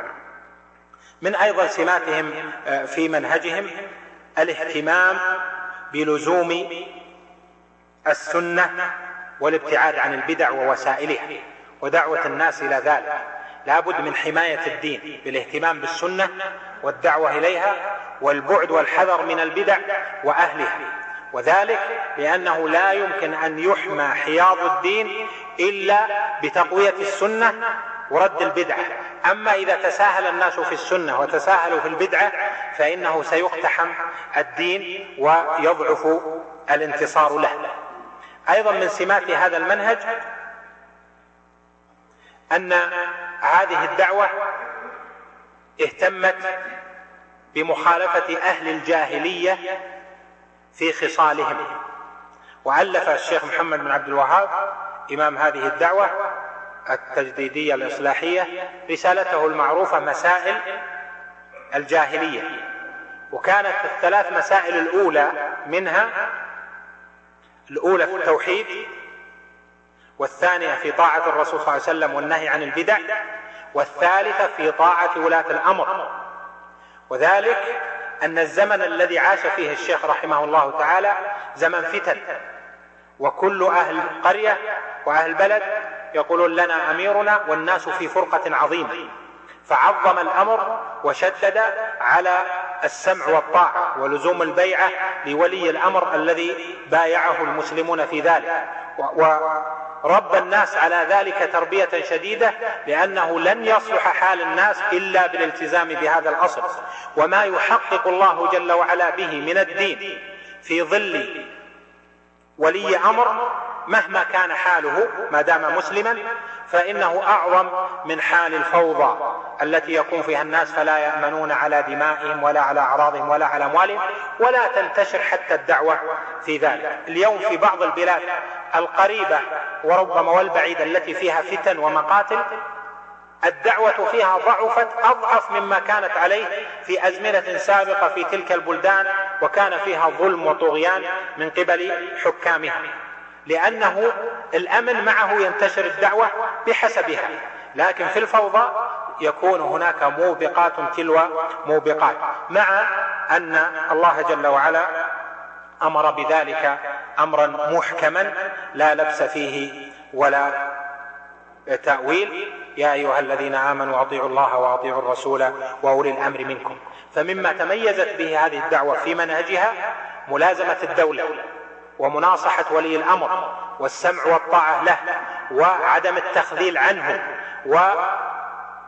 من أيضا سماتهم آه، في منهجهم الاهتمام بلزوم السنة والابتعاد عن البدع ووسائلها ودعوة الناس إلى ذلك. لابد من حماية الدين بالاهتمام بالسنة والدعوة إليها والبعد والحذر من البدع وأهلها. وذلك لأنه لا يمكن أن يحمى حياض الدين إلا بتقوية السنة ورد البدعه أما إذا تساهل الناس في السنة وتساهلوا في البدعه فإنه سيقتحم الدين ويضعف الانتصار له. أيضا من سمات هذا المنهج أن هذه الدعوة اهتمت بمخالفة أهل الجاهلية في خصالهم. وألف الشيخ محمد بن عبد الوهاب إمام هذه الدعوة التجديدية الإصلاحية رسالته المعروفة مسائل الجاهلية. وكانت الثلاث مسائل الأولى منها الأولى في التوحيد والثانية في طاعة الرسول صلى الله عليه وسلم والنهي عن البدع والثالثة في طاعة ولاة الأمر. وذلك أن الزمن الذي عاش فيه الشيخ رحمه الله تعالى زمن فتن. وكل أهل قرية وأهل بلد يقولون لنا أميرنا والناس في فرقة عظيمة. فعظم الأمر وشدد على السمع والطاعة ولزوم البيعة لولي الأمر الذي بايعه المسلمون في ذلك. رب الناس على ذلك تربية شديدة لأنه لن يصلح حال الناس إلا بالالتزام بهذا الأصل. وما يحقق الله جل وعلا به من الدين في ظل ولي أمر مهما كان حاله ما دام مسلما فإنه أعظم من حال الفوضى التي يكون فيها الناس فلا يأمنون على دمائهم ولا على أعراضهم ولا على أموالهم ولا تنتشر حتى الدعوة في ذلك. اليوم في بعض البلاد القريبة وربما والبعيده التي فيها فتن ومقاتل الدعوة فيها ضعفت أضعف مما كانت عليه في أزمنة سابقة في تلك البلدان وكان فيها ظلم وطغيان من قبل حكامها. لأنه الأمن معه ينتشر الدعوة بحسبها لكن في الفوضى يكون هناك موبقات تلو موبقات مع أن الله جل وعلا أمر بذلك أمرا محكما لا لبس فيه ولا تأويل. يا أيها الذين آمنوا أطيعوا الله وأطيعوا الرسول وأولي الأمر منكم. فمما تميزت به هذه الدعوة في منهجها ملازمة الدولة ومناصحة ولي الأمر والسمع والطاعة له وعدم التخذيل عنه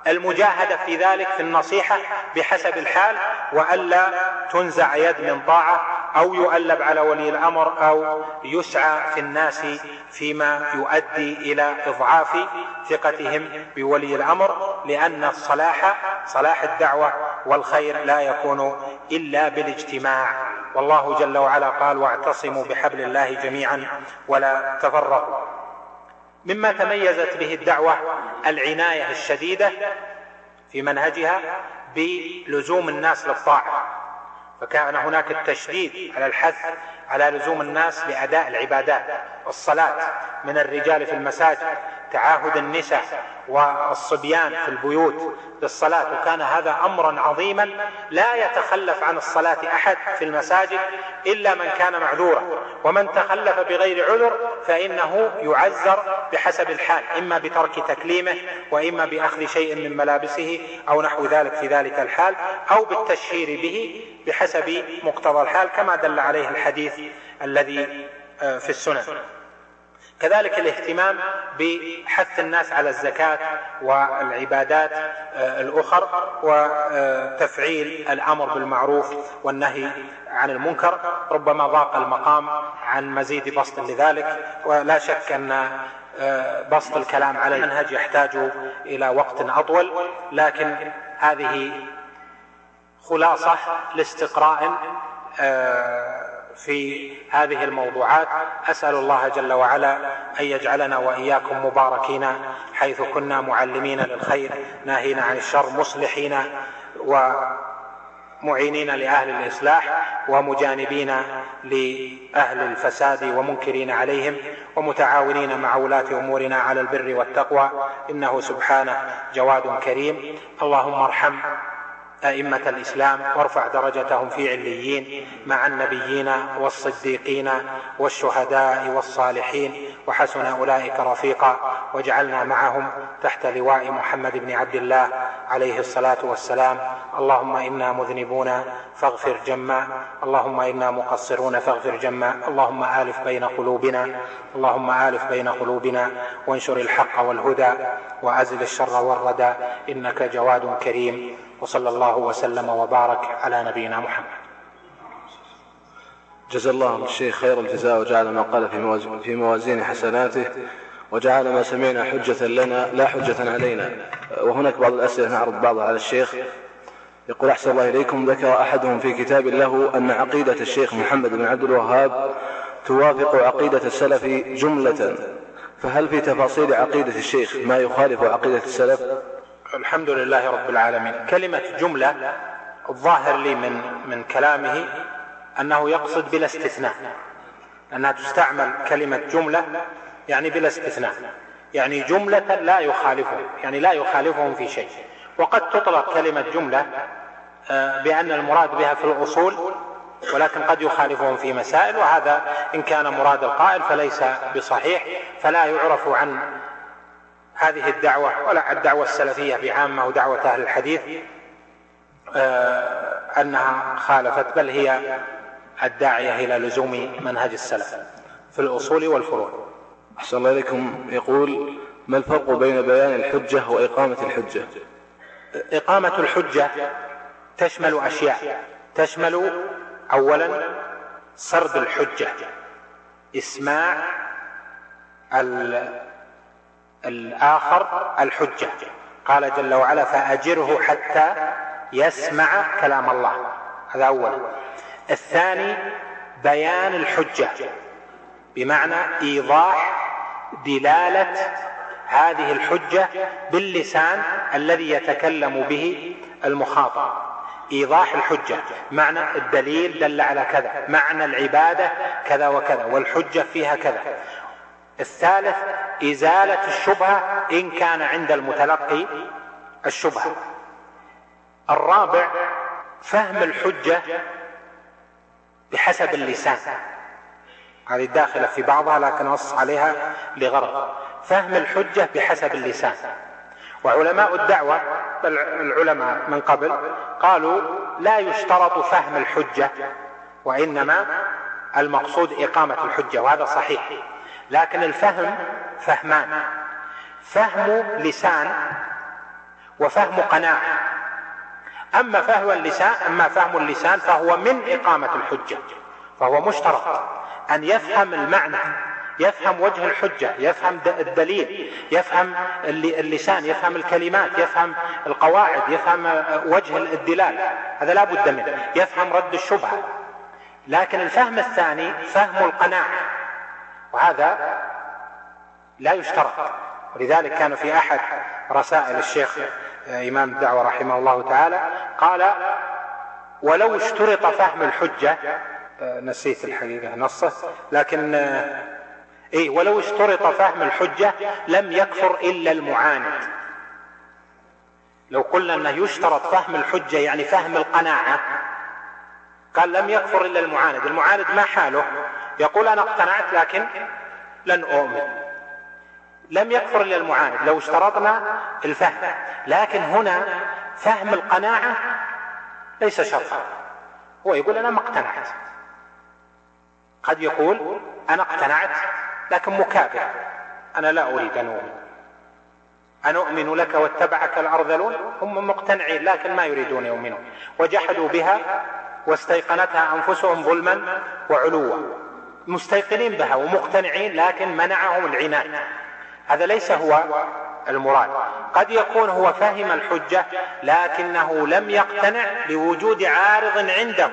والمجاهدة في ذلك في النصيحة بحسب الحال وألا تنزع يد من طاعة أو يؤلب على ولي الأمر أو يسعى في الناس فيما يؤدي إلى إضعاف ثقتهم بولي الأمر لأن الصلاح صلاح الدعوة والخير لا يكون إلا بالاجتماع. والله جل وعلا قال واعتصموا بحبل الله جميعا ولا تفرقوا. مما تميزت به الدعوة العناية الشديدة في منهجها بلزوم الناس للطاعة. فكان هناك التشديد على الحث على لزوم الناس لأداء العبادات والصلاة من الرجال في المساجد. تعاهد النساء والصبيان في البيوت للصلاة وكان هذا أمرا عظيما لا يتخلف عن الصلاة أحد في المساجد إلا من كان معذورا. ومن تخلف بغير عذر فإنه يعذر بحسب الحال إما بترك تكليمه وإما بأخذ شيء من ملابسه أو نحو ذلك في ذلك الحال أو بالتشهير به بحسب مقتضى الحال كما دل عليه الحديث الذي آه، في السنن. كذلك الاهتمام بحث الناس على الزكاة والعبادات آه، الأخر وتفعيل الأمر بالمعروف والنهي عن المنكر. ربما ضاق المقام عن مزيد بسط لذلك ولا شك أن آه، بسط الكلام على المنهج يحتاج إلى وقت أطول لكن هذه خلاصة لاستقراء آه، في هذه الموضوعات. أسأل الله جل وعلا أن يجعلنا وإياكم مباركين حيث كنا معلمين للخير ناهين عن الشر مصلحين ومعينين لأهل الإصلاح ومجانبين لأهل الفساد ومنكرين عليهم ومتعاونين مع ولاة أمورنا على البر والتقوى. إنه سبحانه جواد كريم. اللهم ارحم أئمة الإسلام وارفع درجتهم في عليين مع النبيين والصديقين والشهداء والصالحين وحسن أولئك رفيقا واجعلنا معهم تحت لواء محمد بن عبد الله عليه الصلاة والسلام. اللهم إنا مذنبون فاغفر جما. اللهم إنا مقصرون فاغفر جما. اللهم آلف بين قلوبنا. اللهم آلف بين قلوبنا وانشر الحق والهدى وأزل الشر والردى. إنك جواد كريم. وصلى الله وسلم وبارك على نبينا محمد. جزا الله الشيخ خير الجزاء وجعل ما قال في موازين حسناته وجعل ما سمعنا حجة لنا لا حجة علينا. وهناك بعض الأسئلة نعرض بعضها على الشيخ. يقول أحسن الله إليكم ذكر أحدهم في كتاب له أن عقيدة الشيخ محمد بن عبد الوهاب توافق عقيدة السلف جملة. فهل في تفاصيل عقيدة الشيخ ما يخالف عقيدة السلف؟ الحمد لله رب العالمين. كلمة جملة الظاهر لي من من كلامه أنه يقصد بلا استثناء. أنها تستعمل كلمة جملة يعني بلا استثناء. يعني جملة لا يخالفهم يعني لا يخالفهم في شيء. وقد تطلق كلمة جملة آه، بأن المراد بها في الأصول ولكن قد يخالفهم في مسائل وهذا إن كان مراد القائل فليس بصحيح فلا يعرف عن هذه الدعوة ولا الدعوة السلفية بعامة ودعوة أهل الحديث آه، أنها خالفت بل هي الداعية إلى لزوم منهج السلف في الأصول والفروع. أحسن الله إليكم. يقول ما الفرق بين بيان الحجة وإقامة الحجة؟ إقامة الحجة تشمل أشياء. تشمل أولا سرد الحجة إسماع الآخر الحجة. قال جل وعلا فأجره حتى يسمع كلام الله. هذا أولا الثاني بيان الحجة. بمعنى إيضاح دلالة هذه الحجة باللسان الذي يتكلم به المخاطب. إيضاح الحجة. معنى الدليل دل على كذا. معنى العبادة كذا وكذا. والحجة فيها كذا. الثالث إزالة الشبهة إن كان عند المتلقي الشبهة. الرابع فهم الحجة بحسب اللسان. هذه داخلة في بعضها لكن نص عليها لغرض. فهم الحجة بحسب اللسان. وعلماء الدعوة العلماء من قبل قالوا لا يشترط فهم الحجة وإنما المقصود إقامة الحجة وهذا صحيح. لكن الفهم فهمان. فهم لسان وفهم قناعه أما فهم اللسان أما فهم اللسان فهو من إقامة الحجة فهو مشترط أن يفهم المعنى يفهم وجه الحجة يفهم الدليل يفهم اللسان يفهم الكلمات يفهم القواعد يفهم وجه الدلال. هذا لا بد منه. يفهم رد الشبهة. لكن الفهم الثاني فهم القناعة وهذا لا يشترط. ولذلك كان في أحد رسائل الشيخ إمام الدعوة رحمه الله تعالى قال ولو اشترط فهم الحجة نسيت الحقيقة نصه. لكن إيه ولو اشترط فهم الحجة لم يكفر إلا المعاند. لو قلنا أنه يشترط فهم الحجة يعني فهم القناعة قال لم يكفر إلا المعاند. المعاند ما حاله؟ يقول أنا اقتنعت لكن لن أؤمن. لم يكفر إلا المعاند. لو اشترطنا الفهم. لكن هنا فهم القناعة ليس شرطا. هو يقول أنا ما اقتنعت. قد يقول أنا اقتنعت لكن مكابر. أنا لا أريد أن أؤمن. أن أؤمن لك واتبعك الأرذلون؟ هم مقتنعين لكن ما يريدون يؤمنون. وجحدوا بها واستيقنتها أنفسهم ظلما وعلوا. مستيقنين بها ومقتنعين لكن منعهم العناد. هذا ليس هو المراد. قد يكون هو فهم الحجة لكنه لم يقتنع بوجود عارض عنده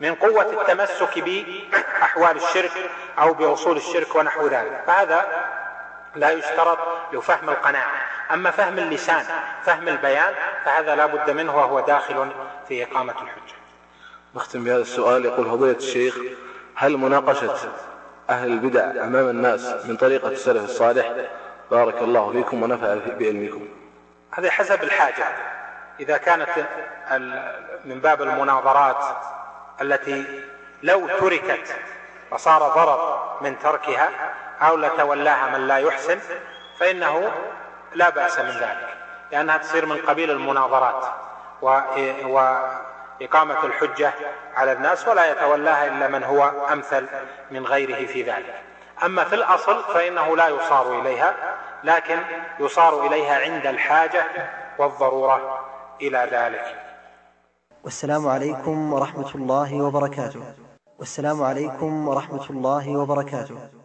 من قوة التمسك بأحوال الشرك أو بأصول الشرك ونحو ذلك. فهذا لا يشترط لفهم القناعة. أما فهم اللسان فهم البيان فهذا لا بد منه وهو داخل في إقامة الحجة. نختم بهذا السؤال. يقول فضيلة الشيخ هل مناقشة أهل البدع أمام الناس من طريقة السلف الصالح؟ بارك الله فيكم ونفع بعلمكم. هذا حسب الحاجة. إذا كانت من باب المناظرات التي لو تركت وصار ضرر من تركها أو لتولاها من لا يحسن فإنه لا بأس من ذلك لأنها تصير من قبيل المناظرات. وإقامة الحجة على الناس ولا يتولاها إلا من هو أمثل من غيره في ذلك. أما في الأصل فإنه لا يصار إليها لكن يصار إليها عند الحاجة والضرورة إلى ذلك. والسلام عليكم ورحمة الله وبركاته. والسلام عليكم ورحمة الله وبركاته.